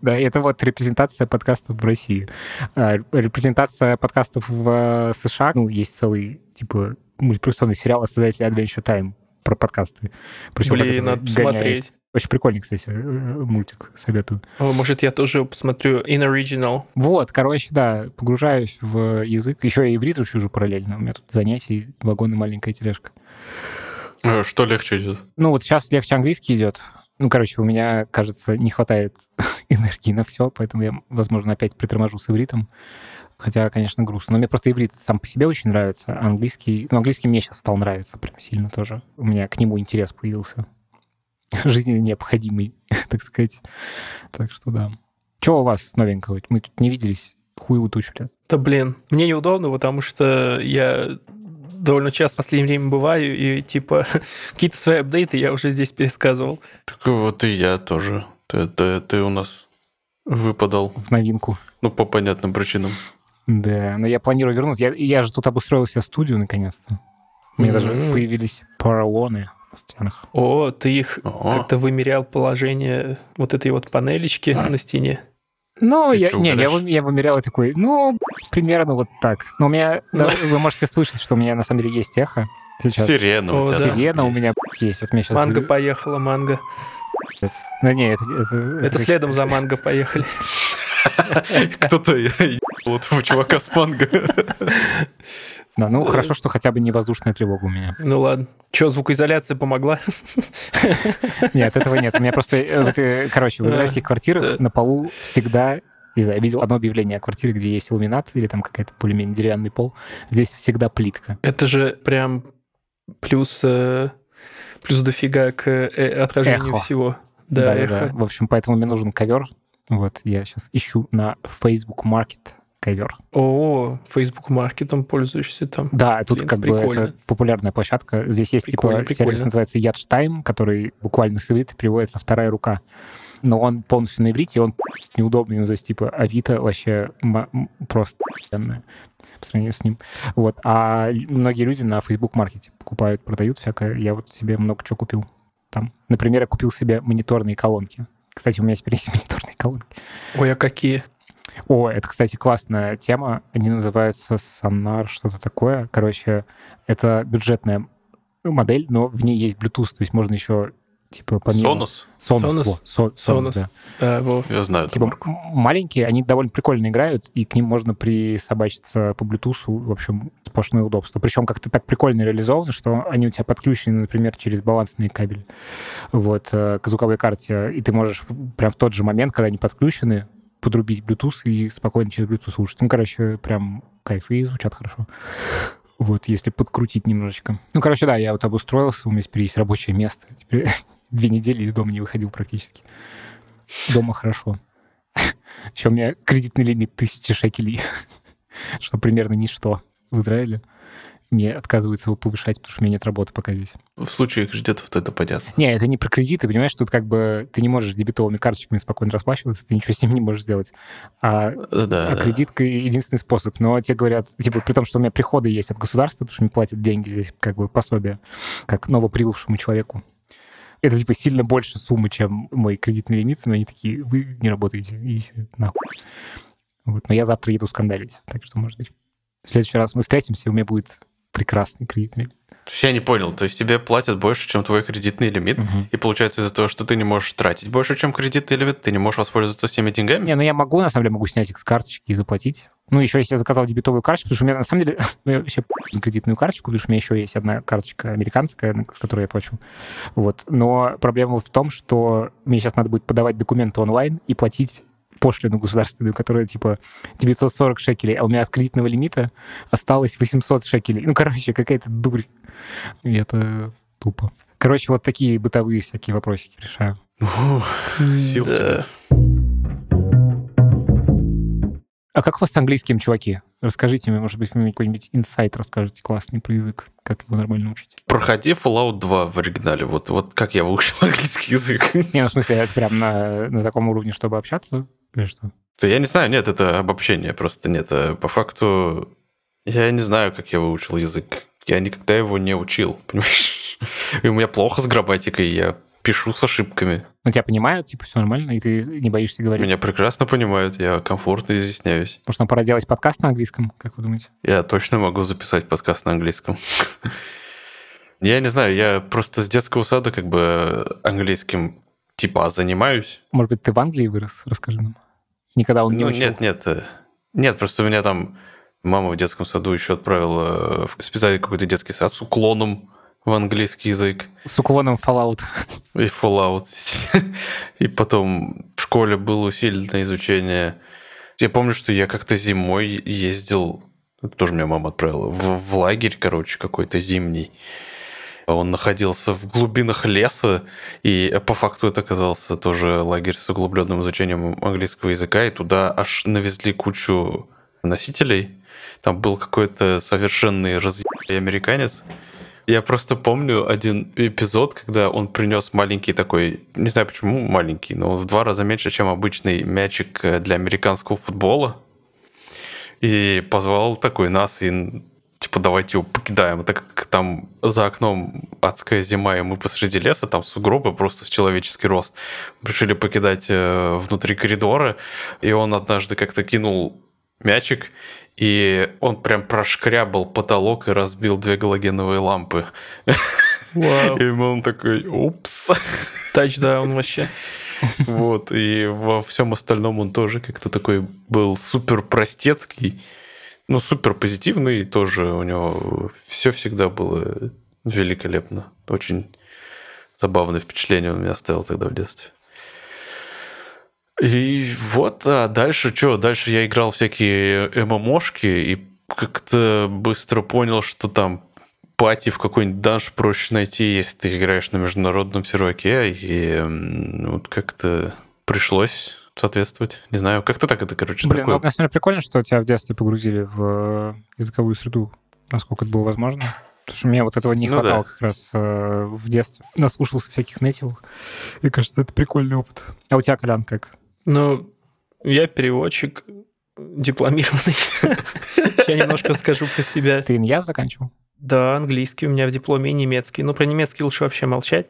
Да, это вот репрезентация подкастов в России. А, репрезентация подкастов в США, ну, есть целый, типа, мультипликационный сериал от создателя Adventure Time про подкасты. Причем Блин, надо посмотреть. Очень прикольный, кстати, э, мультик, советую. О, может, я тоже посмотрю In Original. Вот, короче, да, погружаюсь в язык. Еще и иврит учу уже параллельно. У меня тут занятий, вагон и маленькая тележка. А Что легче идет? Ну, вот сейчас легче английский идет. Ну, короче, у меня, кажется, не хватает энергии на все, поэтому я, возможно, опять приторможу с ивритом. Хотя, конечно, грустно. Но мне просто иврит сам по себе очень нравится, английский... Ну, английский мне сейчас стал нравиться прям сильно тоже. У меня к нему интерес появился. Жизненно необходимый, так сказать. Так что да. Что у вас новенького? Мы тут не виделись хуй утучу лет. Да блин, мне неудобно, потому что я довольно часто в последнее время бываю, и типа какие-то свои апдейты я уже здесь пересказывал. Так вот и я тоже. Ты, ты, ты у нас выпадал. В новинку. Ну, по понятным причинам. Да, но я планирую вернуться. Я, я же тут обустроил себе студию наконец-то. У меня даже М. появились поролоны на стенах. О, ты их О. как-то вымерял положение вот этой вот панелечки на стене. Ну, Ты я, не, я, я вымерял и такой, ну, примерно вот так. Но у меня, да, вы можете слышать, что у меня на самом деле есть эхо. Сейчас. Сирена у О, тебя. да. Сирена у есть. меня есть. Вот мне сейчас... Манго поехала, манго. Ну, не, это... Это, Это следом за манго поехали. Кто-то ебал этого чувака с манго. Да, ну, хорошо, что хотя бы не воздушная тревога у меня. Ну ладно. Че, звукоизоляция помогла? Нет, этого нет. У меня просто, э, э, короче, в Да. израильских квартирах Да. на полу всегда не знаю, я видел одно объявление о квартире, где есть иллюминат или там какая-то более-менее деревянный пол. Здесь всегда плитка. Это же прям плюс, э, плюс дофига к отражению Эхо. всего. Да, эхо. В общем, поэтому мне нужен ковер. Вот, я сейчас ищу на Facebook Market ковер. О, Facebook маркетом пользуешься там. Да, тут Блин, как бы прикольно. это популярная площадка. Здесь есть Прикольно, типа прикольно. сервис, называется Ядштайм, который буквально с иврита переводится «вторая рука». Но он полностью на иврите, и он неудобный. Ну, то есть, типа, Авито вообще просто по сравнению с ним. Вот. А многие люди на Facebook маркете покупают, продают всякое. Я вот себе много чего купил там. Например, я купил себе мониторные колонки. Кстати, у меня теперь есть мониторные колонки. Ой, а какие? О, это, кстати, классная тема. Они называются Sonar, что-то такое. Короче, это бюджетная модель, но в ней есть Bluetooth, то есть можно еще типа помимо... Sonos? Sonos. Sonos? во, Со- Sonos, Sonos. да. Да, во. Я знаю. Типа марку. маленькие, они довольно прикольно играют, и к ним можно присобачиться по Bluetooth, в общем, сплошное удобство. Причем как-то так прикольно реализовано, что они у тебя подключены, например, через балансный кабель вот, э, к звуковой карте, и ты можешь прям в тот же момент, когда они подключены, подрубить Bluetooth и спокойно через Bluetooth слушать. Ну, короче, прям кайф, и звучат хорошо. Вот, если подкрутить немножечко. Ну, короче, да, я вот обустроился, у меня теперь есть рабочее место. Теперь две недели из дома не выходил практически. Дома хорошо. Еще у меня кредитный лимит тысячи шекелей, что примерно ничто в Израиле. Мне отказываются его повышать, потому что у меня нет работы пока здесь. В случае кредитов это понятно. Не, это не про кредиты, понимаешь, тут как бы ты не можешь дебетовыми карточками спокойно расплачиваться, ты ничего с ним не можешь сделать. А, Да, да. а да. кредитка единственный способ. Но те говорят, типа, при том, что у меня приходы есть от государства, потому что мне платят деньги здесь, как бы пособие, как новоприбывшему человеку. Это, типа, сильно больше суммы, чем мой кредитный лимит, но они такие, вы не работаете, идите нахуй. Вот. Но я завтра еду скандалить, так что, может быть, в следующий раз мы встретимся, и у меня будет прекрасный кредитный лимит. То есть я не понял, то есть тебе платят больше, чем твой кредитный лимит, Мгм. и получается из-за того, что ты не можешь тратить больше, чем кредитный лимит, ты не можешь воспользоваться всеми деньгами? Не, ну я могу, на самом деле, могу снять их с карточки и заплатить. Ну, еще если я заказал дебетовую карточку, потому что у меня, на самом деле, ну, я вообще кредитную карточку, потому что у меня еще есть одна карточка американская, с которой я плачу. Вот. Но проблема в том, что мне сейчас надо будет подавать документы онлайн и платить пошлину государственную, которая типа 940 шекелей, а у меня от кредитного лимита осталось 800 шекелей. Ну, короче, какая-то дурь. И это тупо. Короче, вот такие бытовые всякие вопросики решаю. Ух, Сил Да. тебе. А как у вас с английским, чуваки? Расскажите мне, может быть, вы мне какой-нибудь инсайт расскажете классный про язык, как его нормально учить. Проходи Fallout 2 в оригинале. Вот, вот как я выучил английский язык. Не, ну, в смысле, это прям на, на таком уровне, чтобы общаться? Или что? Да я не знаю, нет, это обобщение просто нет. А По факту я не знаю, как я выучил язык. Я никогда его не учил, понимаешь? И у меня плохо с грамматикой, я пишу с ошибками. Ну, тебя понимают, типа, все нормально, и ты не боишься говорить? Меня прекрасно понимают, я комфортно изъясняюсь. Может, нам пора делать подкаст на английском, как вы думаете? Я точно могу записать подкаст на английском. Я не знаю, я просто с детского сада как бы английским типа занимаюсь. Может быть, ты в Англии вырос? Расскажи нам. Никогда он не ну, учил? Нет, нет. э, Нет, просто у меня там мама в детском саду еще отправила в специальный какой-то детский сад с уклоном в английский язык. С уклоном Fallout. И Fallout. И потом в школе было усиленное изучение. Я помню, что я как-то зимой ездил, это тоже меня мама отправила, в, в лагерь, короче, какой-то зимний. Он находился в глубинах леса, и по факту это оказался тоже лагерь с углубленным изучением английского языка, и туда аж навезли кучу носителей. Там был какой-то совершенный разъебанный американец. Я просто помню один эпизод, когда он принес маленький такой, не знаю почему маленький, но в два раза меньше, чем обычный мячик для американского футбола. И позвал такой нас, и типа, давайте его покидаем. Так как там за окном адская зима, и мы посреди леса, там сугробы просто с человеческий рост. Решили покидать э, внутри коридора, и он однажды как-то кинул мячик, и он прям прошкрябал потолок и разбил две галогеновые лампы. И он такой, упс. Тачдаун вообще. Вот, и во всем остальном он тоже как-то такой был супер простецкий, ну, супер позитивный тоже. У него все всегда было великолепно. Очень забавное впечатление он меня оставил тогда в детстве. И вот, а дальше что? Дальше я играл всякие ММОшки и как-то быстро понял, что там пати в какой-нибудь данж проще найти, если ты играешь на международном серваке. И вот как-то пришлось соответствовать. Не знаю, как-то так это, короче, Блин, такое. ну, на самом деле прикольно, что тебя в детстве погрузили в языковую среду, насколько это было возможно. Потому что мне вот этого не Ну хватало да. как раз э, в детстве. Наслушался всяких нейтивов. И кажется, это прикольный опыт. А у тебя, Колян, как? Ну, я переводчик дипломированный. Я немножко скажу про себя. Ты иньяз заканчивал? Да, английский у меня в дипломе и немецкий. Ну, про немецкий лучше вообще молчать.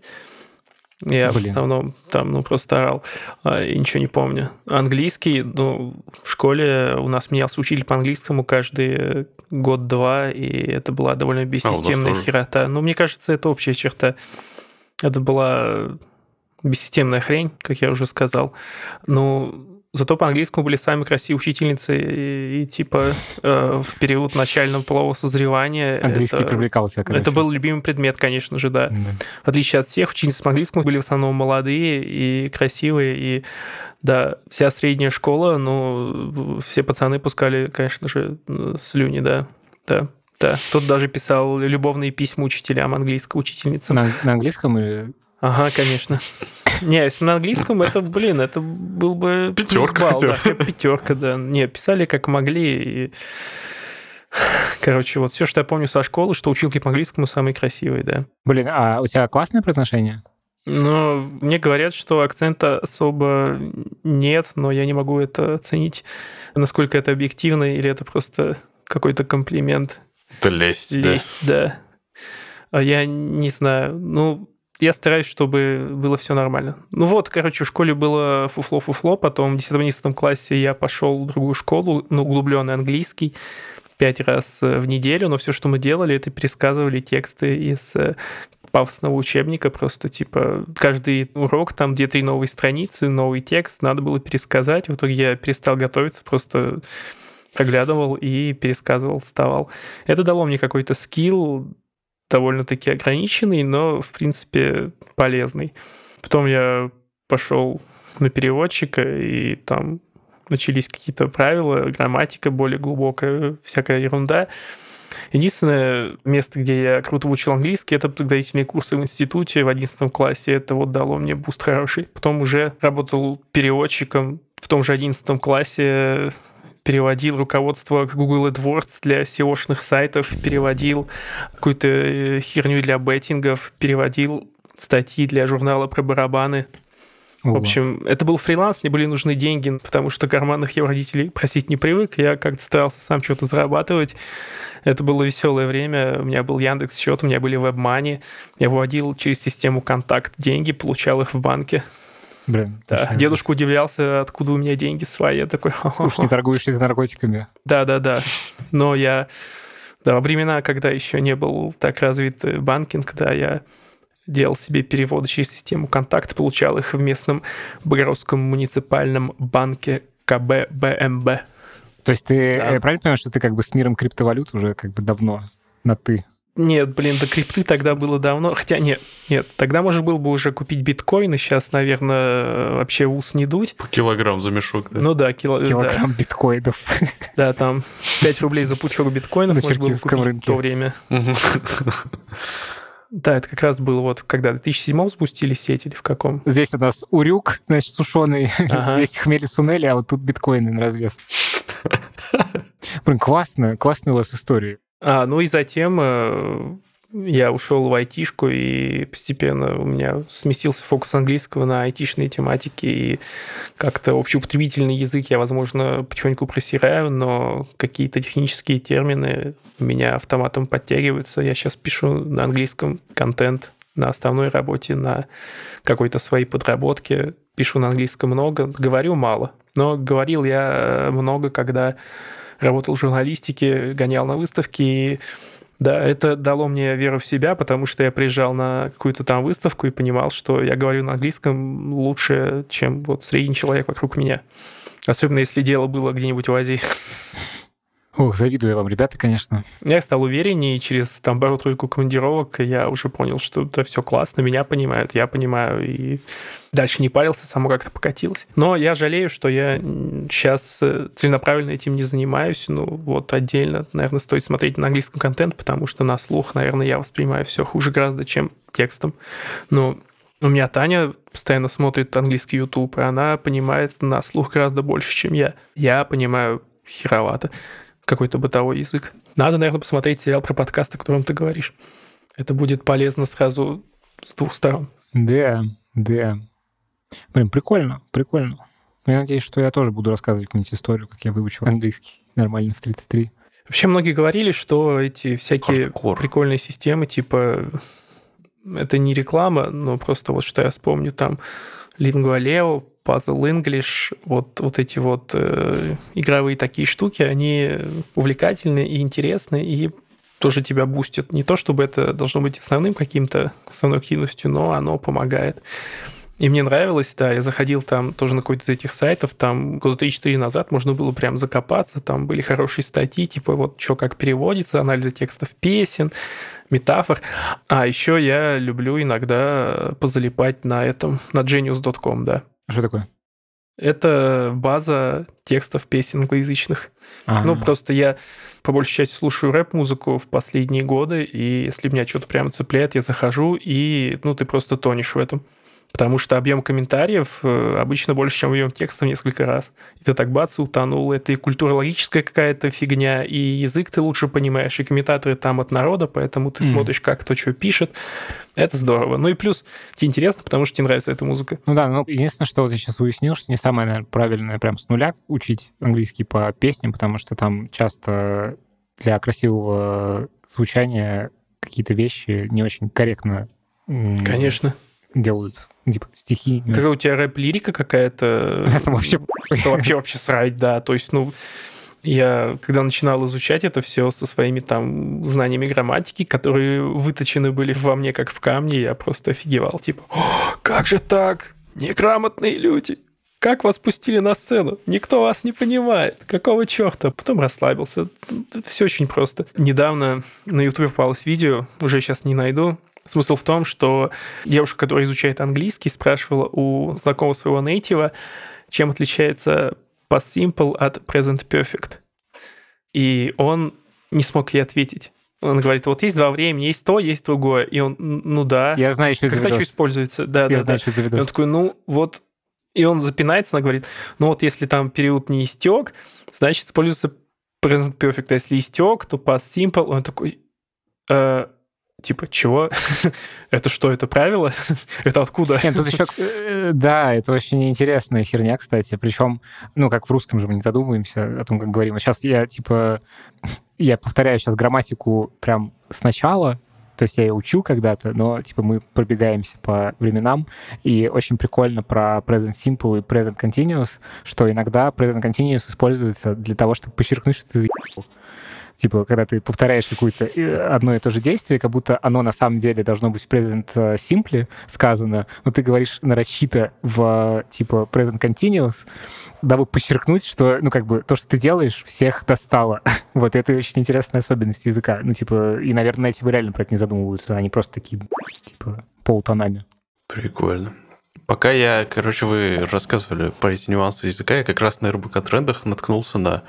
Я в Блин. основном там, ну, просто орал а, и ничего не помню. Английский, ну, в школе у нас менялся учитель по английскому каждый год-два, и это была довольно бессистемная тоже. херота. Ну, мне кажется, это общая черта. Это была бессистемная хрень, как я уже сказал. Ну, зато по английскому были самые красивые учительницы, и, и, типа э, в период начального полового созревания... Английский это- привлекал тебя, короче. это был любимый предмет, конечно же, да. Да. В отличие от всех, ученицы по английскому были в основном молодые и красивые, и да, вся средняя школа, ну, все пацаны пускали, конечно же, слюни, да, да, да. Тут даже писал любовные письма учителям, английской учительнице. На, на английском или... Ага, конечно. Не, если на английском, это, блин, это был бы Пятерка балл, хотя да, пятерка, да. Не, писали как могли. И... Короче, вот все, что я помню со школы, что училки по английскому самые красивые, да. Блин, а у тебя классное произношение? Но мне говорят, что акцента особо нет, но я не могу это оценить, насколько это объективно или это просто какой-то комплимент. Это лесть, да. Лесть, да. А Я не знаю. Ну, я стараюсь, чтобы было все нормально. Ну вот, короче, в школе было фуфло-фуфло, потом в 10-11 классе я пошел в другую школу, на углубленный английский, пять раз э, в неделю, но все, что мы делали, это пересказывали тексты из э, пафосного учебника, просто типа каждый урок, там две-три новые страницы, новый текст, надо было пересказать. В итоге я перестал готовиться, просто проглядывал и пересказывал, вставал. Это дало мне какой-то скилл, довольно-таки ограниченный, но, в принципе, полезный. Потом я пошел на переводчика, и там начались какие-то правила, грамматика более глубокая, всякая ерунда. Единственное место, где я круто учил английский, это подготовительные курсы в институте в 11 классе. Это вот дало мне буст хороший. Потом уже работал переводчиком в том же 11 классе, переводил руководство к Google AdWords для SEO-шных сайтов, переводил какую-то э, херню для беттингов, переводил статьи для журнала про барабаны. В общем, это был фриланс, мне были нужны деньги, потому что карманных я у родителей просить не привык. Я как-то старался сам что-то зарабатывать. Это было веселое время. У меня был Яндекс счет, у меня были WebMoney. Я выводил через систему контакт деньги, получал их в банке. Блин, Да. Дедушка удивлялся, откуда у меня деньги свои. Я такой, Уж не торгуешь ли ты наркотиками? да, да, да. Но я, да, во времена, когда еще не был так развит э, банкинг, да, я делал себе переводы через систему контакт, получал их в местном Богородском муниципальном банке КБ БМБ. То есть ты да. правильно понимаешь, что ты как бы с миром криптовалют уже как бы давно на «ты»? Нет, блин, до крипты тогда было давно. Хотя нет, нет, тогда можно было бы уже купить биткоины. Сейчас, наверное, вообще ус не дуть. По килограмм за мешок, да? Ну да, кило... килограмм да. биткоинов. Да, там 5 рублей за пучок биткоинов можно было купить рынке. в то время. Да, это как раз было вот когда в 2007 спустили сеть или в каком? Здесь у нас урюк, значит, сушеный. Ага. Здесь хмели сунели, а вот тут биткоины на развес. Блин, классно, классная у вас история. А, ну и затем э, я ушел в айтишку, и постепенно у меня сместился фокус английского на айтишные тематики, и как-то общеупотребительный язык я, возможно, потихоньку просираю, но какие-то технические термины у меня автоматом подтягиваются. Я сейчас пишу на английском контент на основной работе, на какой-то своей подработке. Пишу на английском много, говорю мало. Но говорил я много, когда работал в журналистике, гонял на выставки, и да, это дало мне веру в себя, потому что я приезжал на какую-то там выставку и понимал, что я говорю на английском лучше, чем вот средний человек вокруг меня. Особенно если дело было где-нибудь в Азии. Ох, завидую вам, ребята, конечно. Я стал увереннее, и через там пару-тройку командировок я уже понял, что это все классно, меня понимают, я понимаю, и дальше не парился, само как-то покатилось. Но я жалею, что я сейчас э, целенаправленно этим не занимаюсь. Ну, вот отдельно, наверное, стоит смотреть на английском контент, потому что на слух, наверное, я воспринимаю все хуже гораздо, чем текстом. Но у меня Таня постоянно смотрит английский YouTube, и она понимает на слух гораздо больше, чем я. Я понимаю херовато какой-то бытовой язык. Надо, наверное, посмотреть сериал про подкаст, о котором ты говоришь. Это будет полезно сразу с двух сторон. Да, да. Блин, прикольно, прикольно. Я надеюсь, что я тоже буду рассказывать какую-нибудь историю, как я выучил английский нормально в 33. Вообще многие говорили, что эти всякие Хардкор. прикольные системы, типа, это не реклама, но просто вот что я вспомню, там Lingua Leo, Puzzle English, вот, вот эти вот э, игровые такие штуки, они увлекательны и интересны, и тоже тебя бустят. Не то, чтобы это должно быть основным каким-то, основной активностью, но оно помогает. И мне нравилось, да, я заходил там тоже на какой-то из этих сайтов, там года 3-4 назад можно было прям закопаться, там были хорошие статьи, типа вот что как переводится, анализы текстов песен, метафор. А еще я люблю иногда позалипать на этом, на genius.com, да. Что такое? Это база текстов песен англоязычных. Ага. Ну, просто я по большей части слушаю рэп-музыку в последние годы, и если меня что-то прямо цепляет, я захожу, и, ну, ты просто тонешь в этом потому что объем комментариев э, обычно больше, чем объем текста в несколько раз. И ты так бац, утонул. Это и культурологическая какая-то фигня, и язык ты лучше понимаешь, и комментаторы там от народа, поэтому ты mm. смотришь, как кто что пишет. Это здорово. Ну и плюс, тебе интересно, потому что тебе нравится эта музыка. Ну да, ну единственное, что вот я сейчас выяснил, что не самое, наверное, правильное прям с нуля учить английский по песням, потому что там часто для красивого звучания какие-то вещи не очень корректно Конечно. делают типа стихи. Какая у тебя рэп-лирика какая-то? Это вообще... Это вообще вообще срать, да. То есть, ну, я, когда начинал изучать это все со своими там знаниями грамматики, которые выточены были во мне как в камне, я просто офигевал. Типа, как же так? Неграмотные люди! Как вас пустили на сцену? Никто вас не понимает. Какого черта? Потом расслабился. Это все очень просто. Недавно на YouTube попалось видео, уже сейчас не найду, Смысл в том, что девушка, которая изучает английский, спрашивала у знакомого своего нейтива, чем отличается past simple от present perfect. И он не смог ей ответить. Он говорит, вот есть два времени, есть то, есть другое. И он, ну да. Я знаю, что это Когда что используется. Да, Я да, знаю, да. что это. И он такой, ну вот. И он запинается, она говорит, ну вот если там период не истек, значит используется present perfect. А если истек, то past simple. Он такой, э, типа, чего? это что, это правило? это откуда? Нет, тут еще, э, да, это очень интересная херня, кстати. Причем, ну, как в русском же мы не задумываемся о том, как говорим. Сейчас я, типа, я повторяю сейчас грамматику прям сначала, то есть я ее учил когда-то, но типа мы пробегаемся по временам, и очень прикольно про present simple и present continuous, что иногда present continuous используется для того, чтобы подчеркнуть, что ты заебал. Типа, когда ты повторяешь какое-то э, одно и то же действие, как будто оно на самом деле должно быть в present э, simple сказано, но ты говоришь нарочито в типа present continuous, дабы подчеркнуть, что, ну, как бы, то, что ты делаешь, всех достало. вот это очень интересная особенность языка. Ну, типа, и, наверное, эти вы реально про это не задумываются, они просто такие, типа, полутонами. Прикольно. Пока я, короче, вы рассказывали про эти нюансы языка, я как раз на РБК трендах наткнулся на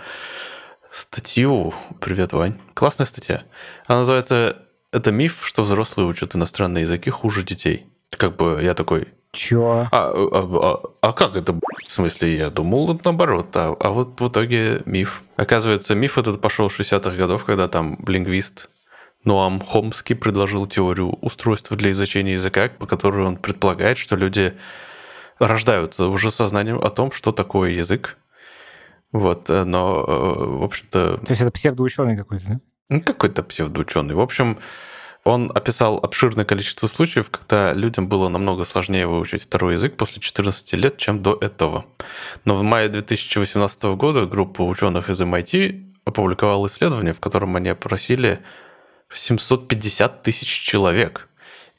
статью. Привет, Вань. Классная статья. Она называется «Это миф, что взрослые учат иностранные языки хуже детей». Как бы я такой, Чё? А, а, а, а как это? В смысле, я думал это наоборот, а, а вот в итоге миф. Оказывается, миф этот пошел в 60-х годов, когда там лингвист Ноам Хомский предложил теорию устройства для изучения языка, по которой он предполагает, что люди рождаются уже сознанием о том, что такое язык. Вот, э, но, э, в общем-то... То есть это псевдоученый какой-то, да? Ну, какой-то псевдоученый. В общем, он описал обширное количество случаев, когда людям было намного сложнее выучить второй язык после 14 лет, чем до этого. Но в мае 2018 года группа ученых из MIT опубликовала исследование, в котором они опросили 750 тысяч человек.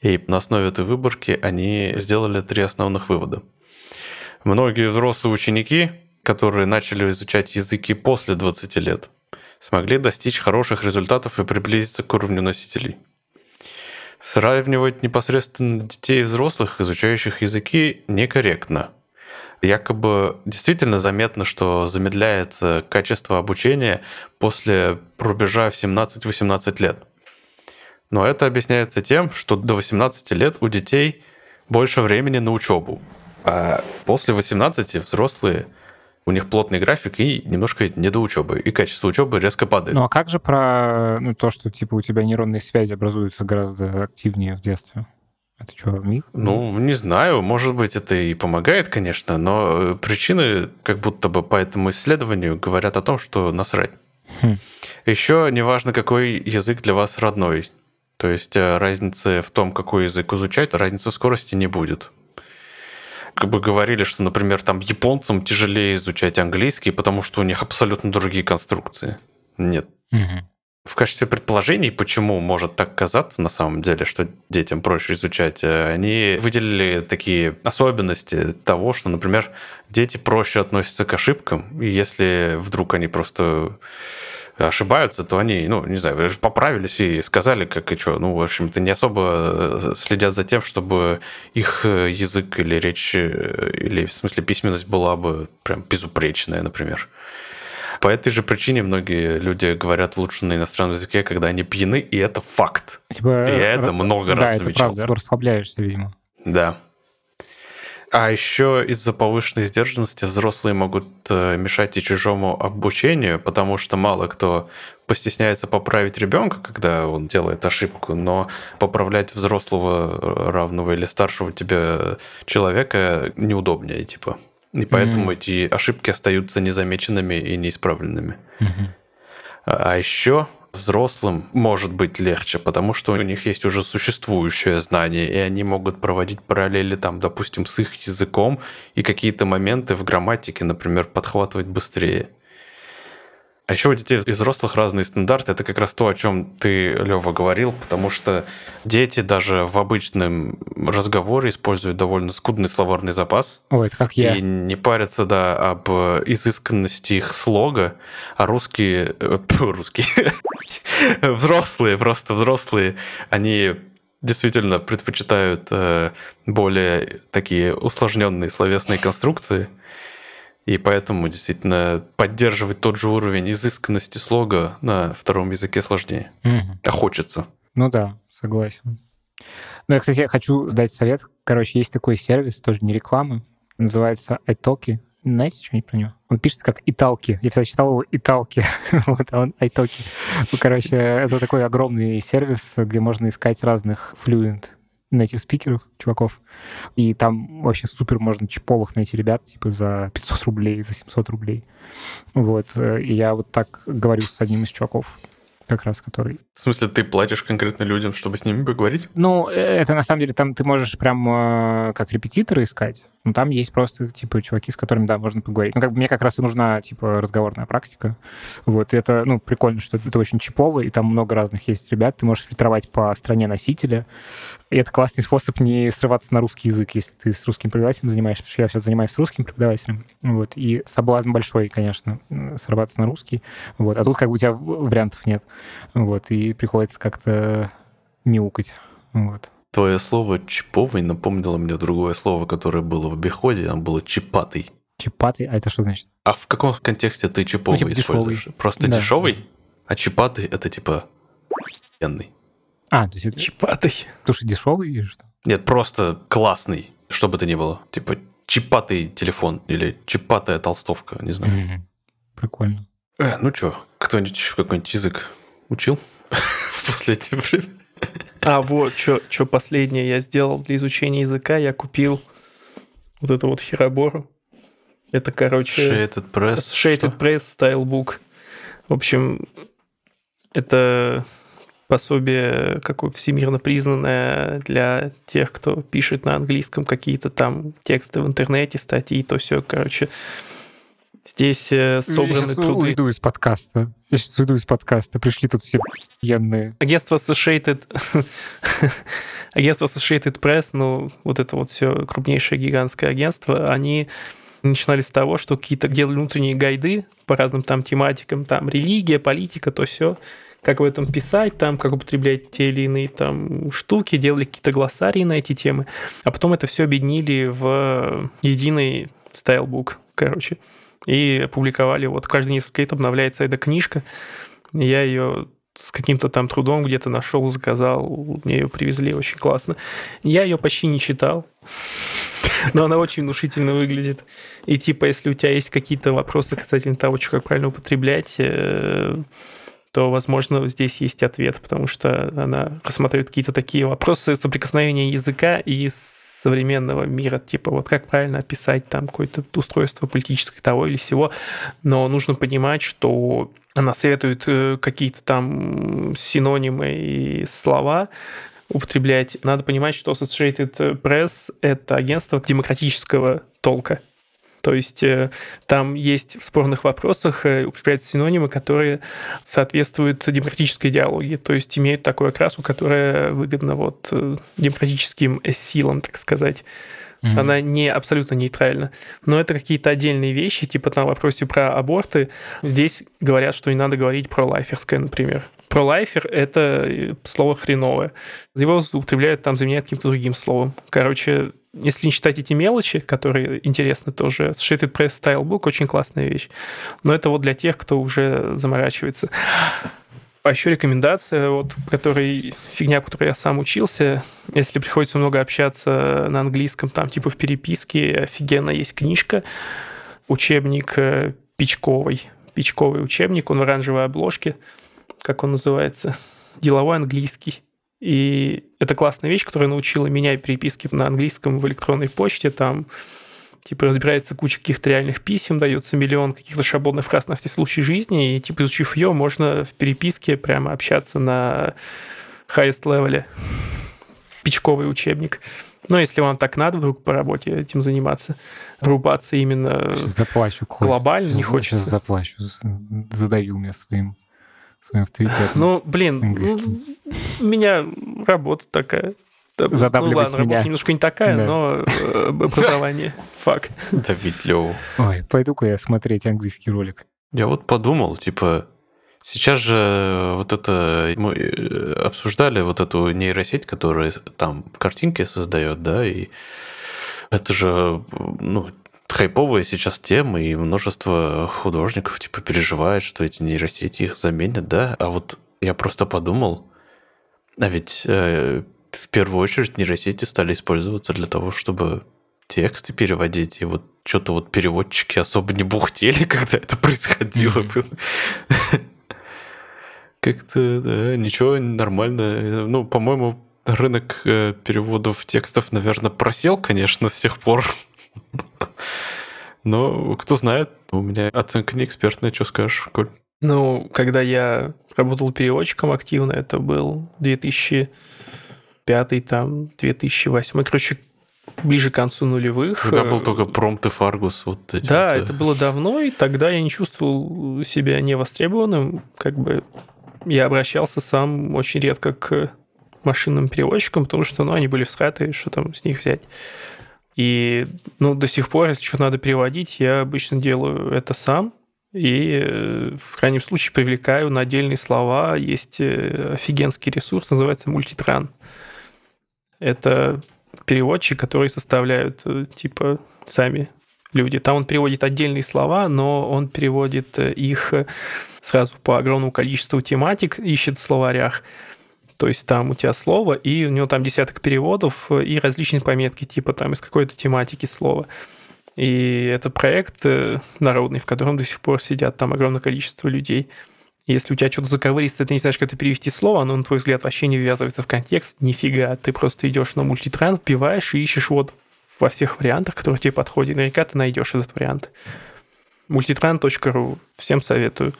И на основе этой выборки они сделали три основных вывода. Многие взрослые ученики, которые начали изучать языки после 20 лет, смогли достичь хороших результатов и приблизиться к уровню носителей. Сравнивать непосредственно детей и взрослых, изучающих языки, некорректно. Якобы действительно заметно, что замедляется качество обучения после рубежа в 17-18 лет. Но это объясняется тем, что до 18 лет у детей больше времени на учебу. А после 18 взрослые у них плотный график и немножко не до учебы, и качество учебы резко падает. Ну а как же про ну, то, что типа у тебя нейронные связи образуются гораздо активнее в детстве? Это что, миф? Ну, не знаю, может быть, это и помогает, конечно, но э, причины, как будто бы по этому исследованию, говорят о том, что насрать. Хм. Еще неважно, какой язык для вас родной. То есть э, разницы в том, какой язык изучать, разницы в скорости не будет. Как бы говорили, что, например, там японцам тяжелее изучать английский, потому что у них абсолютно другие конструкции. Нет. Угу. В качестве предположений, почему может так казаться на самом деле, что детям проще изучать, э, они выделили такие особенности того, что, например, дети проще относятся к ошибкам, и если вдруг они просто ошибаются, то они, ну, не знаю, поправились и сказали, как и что. Ну, в общем-то, не особо э, следят за тем, чтобы их э, язык или речь, э, или в смысле письменность была бы прям безупречная, например. По этой же причине многие люди говорят лучше на иностранном языке, когда они пьяны, и это факт. Типа, и я это много да, раз это замечал. правда, расслабляешься, видимо. Да. А еще из-за повышенной сдержанности взрослые могут э, мешать и чужому обучению, потому что мало кто постесняется поправить ребенка, когда он делает ошибку, но поправлять взрослого, э, равного или старшего тебе человека неудобнее, типа. И поэтому mm-hmm. эти ошибки остаются незамеченными и неисправленными. Mm-hmm. А еще взрослым может быть легче, потому что у них есть уже существующее знание, и они могут проводить параллели, там, допустим, с их языком и какие-то моменты в грамматике, например, подхватывать быстрее. А еще у детей и взрослых разные стандарты. Это как раз то, о чем ты, Лева, говорил, потому что дети даже в обычном разговоре используют довольно скудный словарный запас. Ой, это как я. И не парятся, да, об изысканности их слога, а русские... Э, русские... взрослые, просто взрослые, они действительно предпочитают э, более такие усложненные словесные конструкции, и поэтому действительно поддерживать тот же уровень изысканности слога на втором языке сложнее. Угу. А хочется. Ну да, согласен. Ну, я, кстати, хочу дать совет. Короче, есть такой сервис, тоже не реклама, называется iTalki. Знаете что-нибудь про него? Он пишется как Италки. Я всегда читал его Италки. вот, а он iTalki. Ну, короче, это такой огромный сервис, где можно искать разных флюент native спикеров, чуваков. И там вообще супер можно чиповых найти ребят, типа за 500 рублей, за 700 рублей. Вот. И я вот так говорю с одним из чуваков. Как раз который... В смысле, ты платишь конкретно людям, чтобы с ними поговорить? Ну, э, это на самом деле там ты можешь прям э, как репетитора искать, ну, там есть просто, типа, чуваки, с которыми, да, можно поговорить. Ну, как бы мне как раз и нужна, типа, разговорная практика. Вот, и это, ну, прикольно, что это очень чипово, и там много разных есть ребят. Ты можешь фильтровать по стране носителя. И это классный способ не срываться на русский язык, если ты с русским преподавателем занимаешься, потому что я сейчас занимаюсь с русским преподавателем. Вот, и соблазн большой, конечно, срываться на русский. Вот, а тут как бы у тебя вариантов нет. Вот, и приходится как-то мяукать. Вот. Твое слово «чиповый» напомнило мне другое слово, которое было в обиходе, оно было «чипатый». Чипатый? А это что значит? А в каком контексте ты чиповый ну, типа используешь? Дешевый. Просто да. дешевый? А чипатый — это типа ценный. А, то есть это... Чипатый. Потому что дешевый или что? Нет, просто классный, что бы то ни было. Типа чипатый телефон или чипатая толстовка, не знаю. Mm-hmm. Прикольно. Э, ну что, кто-нибудь еще какой-нибудь язык учил в последнее время? А вот, что последнее я сделал для изучения языка, я купил вот это вот херобору. Это, короче... Shaded Press. Shaded что? Press Stylebook. В общем, это пособие какое всемирно признанное для тех, кто пишет на английском какие-то там тексты в интернете, статьи, то все, короче, Здесь э, собраны я труды. уйду из подкаста. Я сейчас уйду из подкаста. Пришли тут все пьяные. Агентство Associated... Агентство Associated Press, ну, вот это вот все крупнейшее гигантское агентство, они начинали с того, что какие-то делали внутренние гайды по разным там тематикам, там религия, политика, то все как в этом писать, там, как употреблять те или иные там штуки, делали какие-то глоссарии на эти темы, а потом это все объединили в единый стайлбук, короче и опубликовали. Вот каждый несколько лет обновляется эта книжка. Я ее с каким-то там трудом где-то нашел, заказал, мне ее привезли, очень классно. Я ее почти не читал, но она очень внушительно выглядит. И типа, если у тебя есть какие-то вопросы касательно того, что как правильно употреблять, э, то, возможно, здесь есть ответ, потому что она рассматривает какие-то такие вопросы соприкосновения языка и современного мира, типа вот как правильно описать там какое-то устройство политическое того или всего, но нужно понимать, что она советует э, какие-то там синонимы и слова, употреблять. Надо понимать, что Associated Press — это агентство демократического толка. То есть э, там есть в спорных вопросах э, употребляются синонимы, которые соответствуют демократической идеологии, то есть имеют такую окраску, которая выгодна вот э, демократическим силам, так сказать. Mm-hmm. Она не абсолютно нейтральна. Но это какие-то отдельные вещи, типа на вопросе про аборты. Здесь говорят, что не надо говорить про лайферское, например. Про лайфер это слово хреновое. Его употребляют там, заменяют каким-то другим словом. Короче, если не считать эти мелочи, которые интересны тоже, Shitted Press Stylebook очень классная вещь. Но это вот для тех, кто уже заморачивается. А еще рекомендация, вот, которой, фигня, которой я сам учился, если приходится много общаться на английском, там типа в переписке, офигенно есть книжка, учебник э, Пичковый, Пичковый учебник, он в оранжевой обложке, как он называется, деловой английский. И это классная вещь, которая научила меня переписки на английском в электронной почте. Там типа разбирается куча каких-то реальных писем, дается миллион каких-то шаблонных фраз на все случаи жизни, и типа изучив ее, можно в переписке прямо общаться на highest level. Пичковый учебник. Но если вам так надо вдруг по работе этим заниматься, врубаться именно Сейчас заплачу, глобально, не хочется. Сейчас заплачу, задавил меня своим своим авторитетом. Ну, блин, ну, у меня работа такая. Задавливать ну, ладно, меня. работа немножко не такая, да. но э, образование факт. Давид Лёв. Ой, пойду-ка я смотреть английский ролик. Я вот подумал, типа, сейчас же вот это... Мы э, обсуждали вот эту нейросеть, которая там картинки создает, да, и это же, ну, хайповая сейчас тема, и множество художников типа переживают, что эти нейросети их заменят, да? А вот я просто подумал, а ведь э, в первую очередь нейросети стали использоваться для того, чтобы тексты переводить, и вот что-то вот переводчики особо не бухтели, когда это происходило. Как-то, да, ничего, нормально. Ну, по-моему, рынок э, переводов текстов, наверное, просел, конечно, с тех пор. Но кто знает, у меня оценка не экспертная, что скажешь, Коль? Ну, когда я работал переводчиком активно, это был 2005, там, 2008. Короче, ближе к концу нулевых. Когда был только промпт и фаргус. Вот эти да, вот, э, это было давно, и тогда я не чувствовал себя невостребованным. Как бы я обращался сам очень редко к машинным переводчикам, потому что ну, они были всратые, что там с них взять. И ну, до сих пор, если что надо переводить, я обычно делаю это сам. И э, в крайнем случае привлекаю на отдельные слова. Есть э, офигенский ресурс, называется мультитран. Это переводчик, которые составляют э, типа сами люди. Там он переводит отдельные слова, но он переводит их сразу по огромному количеству тематик, ищет в словарях. То есть там у тебя слово, и у него там десяток переводов и различные пометки, типа там из какой-то тематики слова. И это проект э, народный, в котором до сих пор сидят там огромное количество людей. Если у тебя что-то заковыристое, ты не знаешь, как это перевести слово, оно, на твой взгляд, вообще не ввязывается в контекст, нифига. Ты просто идешь на мультитран, вбиваешь и ищешь вот во всех вариантах, которые тебе подходят. Наверняка ты найдешь этот вариант. multitran.ru. Всем советую.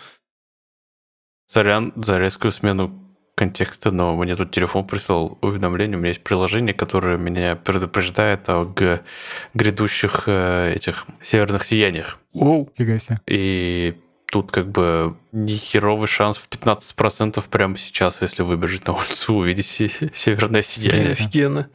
Сорян за резкую смену контекста, но мне тут телефон прислал уведомление. У меня есть приложение, которое меня предупреждает о г- грядущих э, этих северных сияниях. Оу. Фига себе. И тут как бы нехеровый шанс в 15% прямо сейчас, если выбежать на улицу, увидеть се- северное сияние. Офигенно.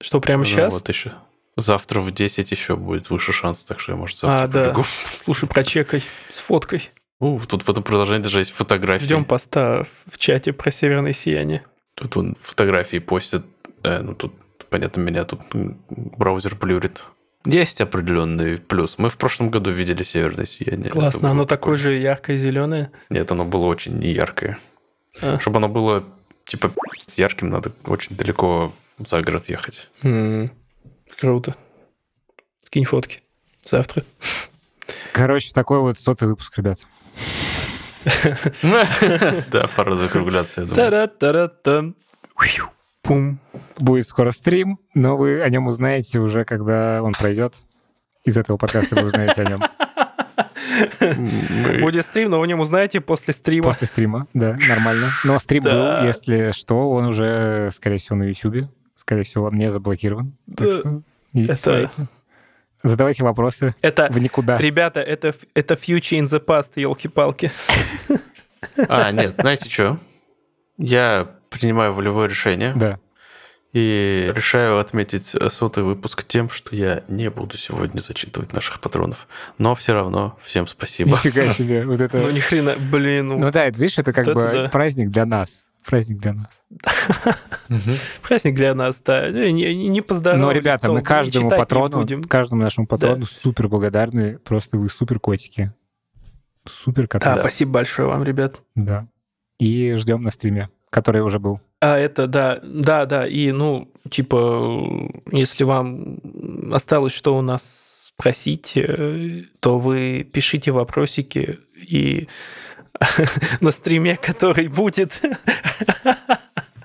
Что, прямо Ну, сейчас? Вот еще. Завтра в 10 еще будет выше шанс, так что я, может, завтра А, да. Слушай, прочекай с фоткой. У, тут в этом приложении даже есть фотографии. Ждем поста в чате про северное сияние. Тут он фотографии постит. Э, ну, тут, понятно, меня тут браузер блюрит. Есть определенный плюс. Мы в прошлом году видели северное сияние. Классно, оно такое же яркое зеленое. Нет, оно было очень неяркое. А. Чтобы оно было, типа, с ярким, надо очень далеко за город ехать. М, Круто. Скинь фотки. Завтра. Короче, такой вот сотый выпуск, ребят. Да, пора закругляться, я думаю. Пум. Будет скоро стрим, но вы о нем узнаете уже, когда он пройдет. Из этого подкаста вы узнаете о нем. Мы- Будет стрим, но вы о нем узнаете после стрима. После стрима, да, нормально. Но стрим Да. был, если что, он уже, скорее всего, на YouTube. Скорее всего, он не заблокирован. Так Да. что идите, Это- смотрите. Задавайте вопросы Это, в никуда. ребята, это, это future in the past, елки-палки. А, нет, знаете что? Я принимаю волевое решение Да. и решаю отметить сотый выпуск тем, что я не буду сегодня зачитывать наших патронов. Но все равно всем спасибо. Нифига себе. Вот это... Ну, ни хрена, блин, ну, Ну да, это, видишь, это как Вот бы это да. праздник для нас. Праздник для нас. праздник для нас, да. Не, не, не поздоровались Но, ребята, мы каждому патрону, каждому нашему патрону супер благодарны. Просто вы супер котики. Супер коты. Да, Да. спасибо большое вам, ребят. Да. И ждем на стриме, который уже был. А это, да, да, да, и, ну, типа, если вам осталось что у нас спросить, э, то вы пишите вопросики, и на стриме, который будет,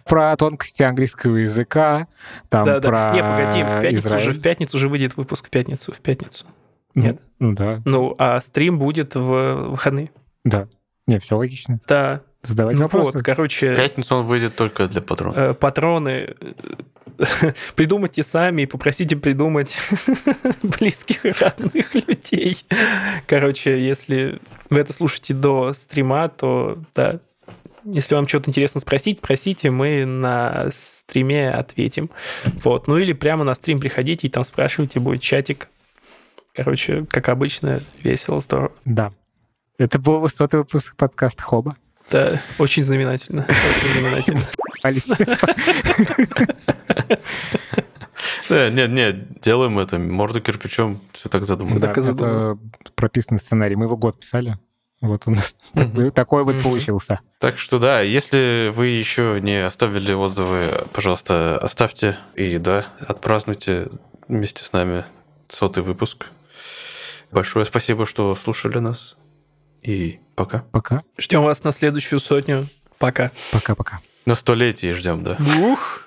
Про тонкости английского языка, там да, про да. Не, погоди, в пятницу Израиль. уже, в пятницу уже выйдет выпуск в пятницу, в пятницу. Ну, Нет. Ну да, Ну, а стрим будет в выходные. да. Не, все логично. Да. Задавайте Ну вопросы. вот, В короче, пятницу он выйдет только для патронов. э, патроны э, придумайте сами и попросите придумать близких и родных людей. Короче, если вы это слушаете до стрима, то да, если вам что-то интересно спросить, просите, мы на стриме ответим. Вот. Ну или прямо на стрим приходите и там спрашивайте, будет чатик. Короче, как обычно, весело, здорово. Да. Это был высотый выпуск подкаста Хоба. Да, очень знаменательно. Очень знаменательно. Э, Нет, нет, делаем это морду кирпичом, все так задумано. Да, это прописанный сценарий. Мы его год писали. Вот у нас такой- вот получился. Так что да, если вы еще не оставили отзывы, пожалуйста, оставьте и да, отпразднуйте вместе с нами сотый выпуск. Большое спасибо, что слушали нас. И пока. Пока. Ждем вас на следующую сотню. Пока. Пока-пока. На столетие ждем, да. Ух.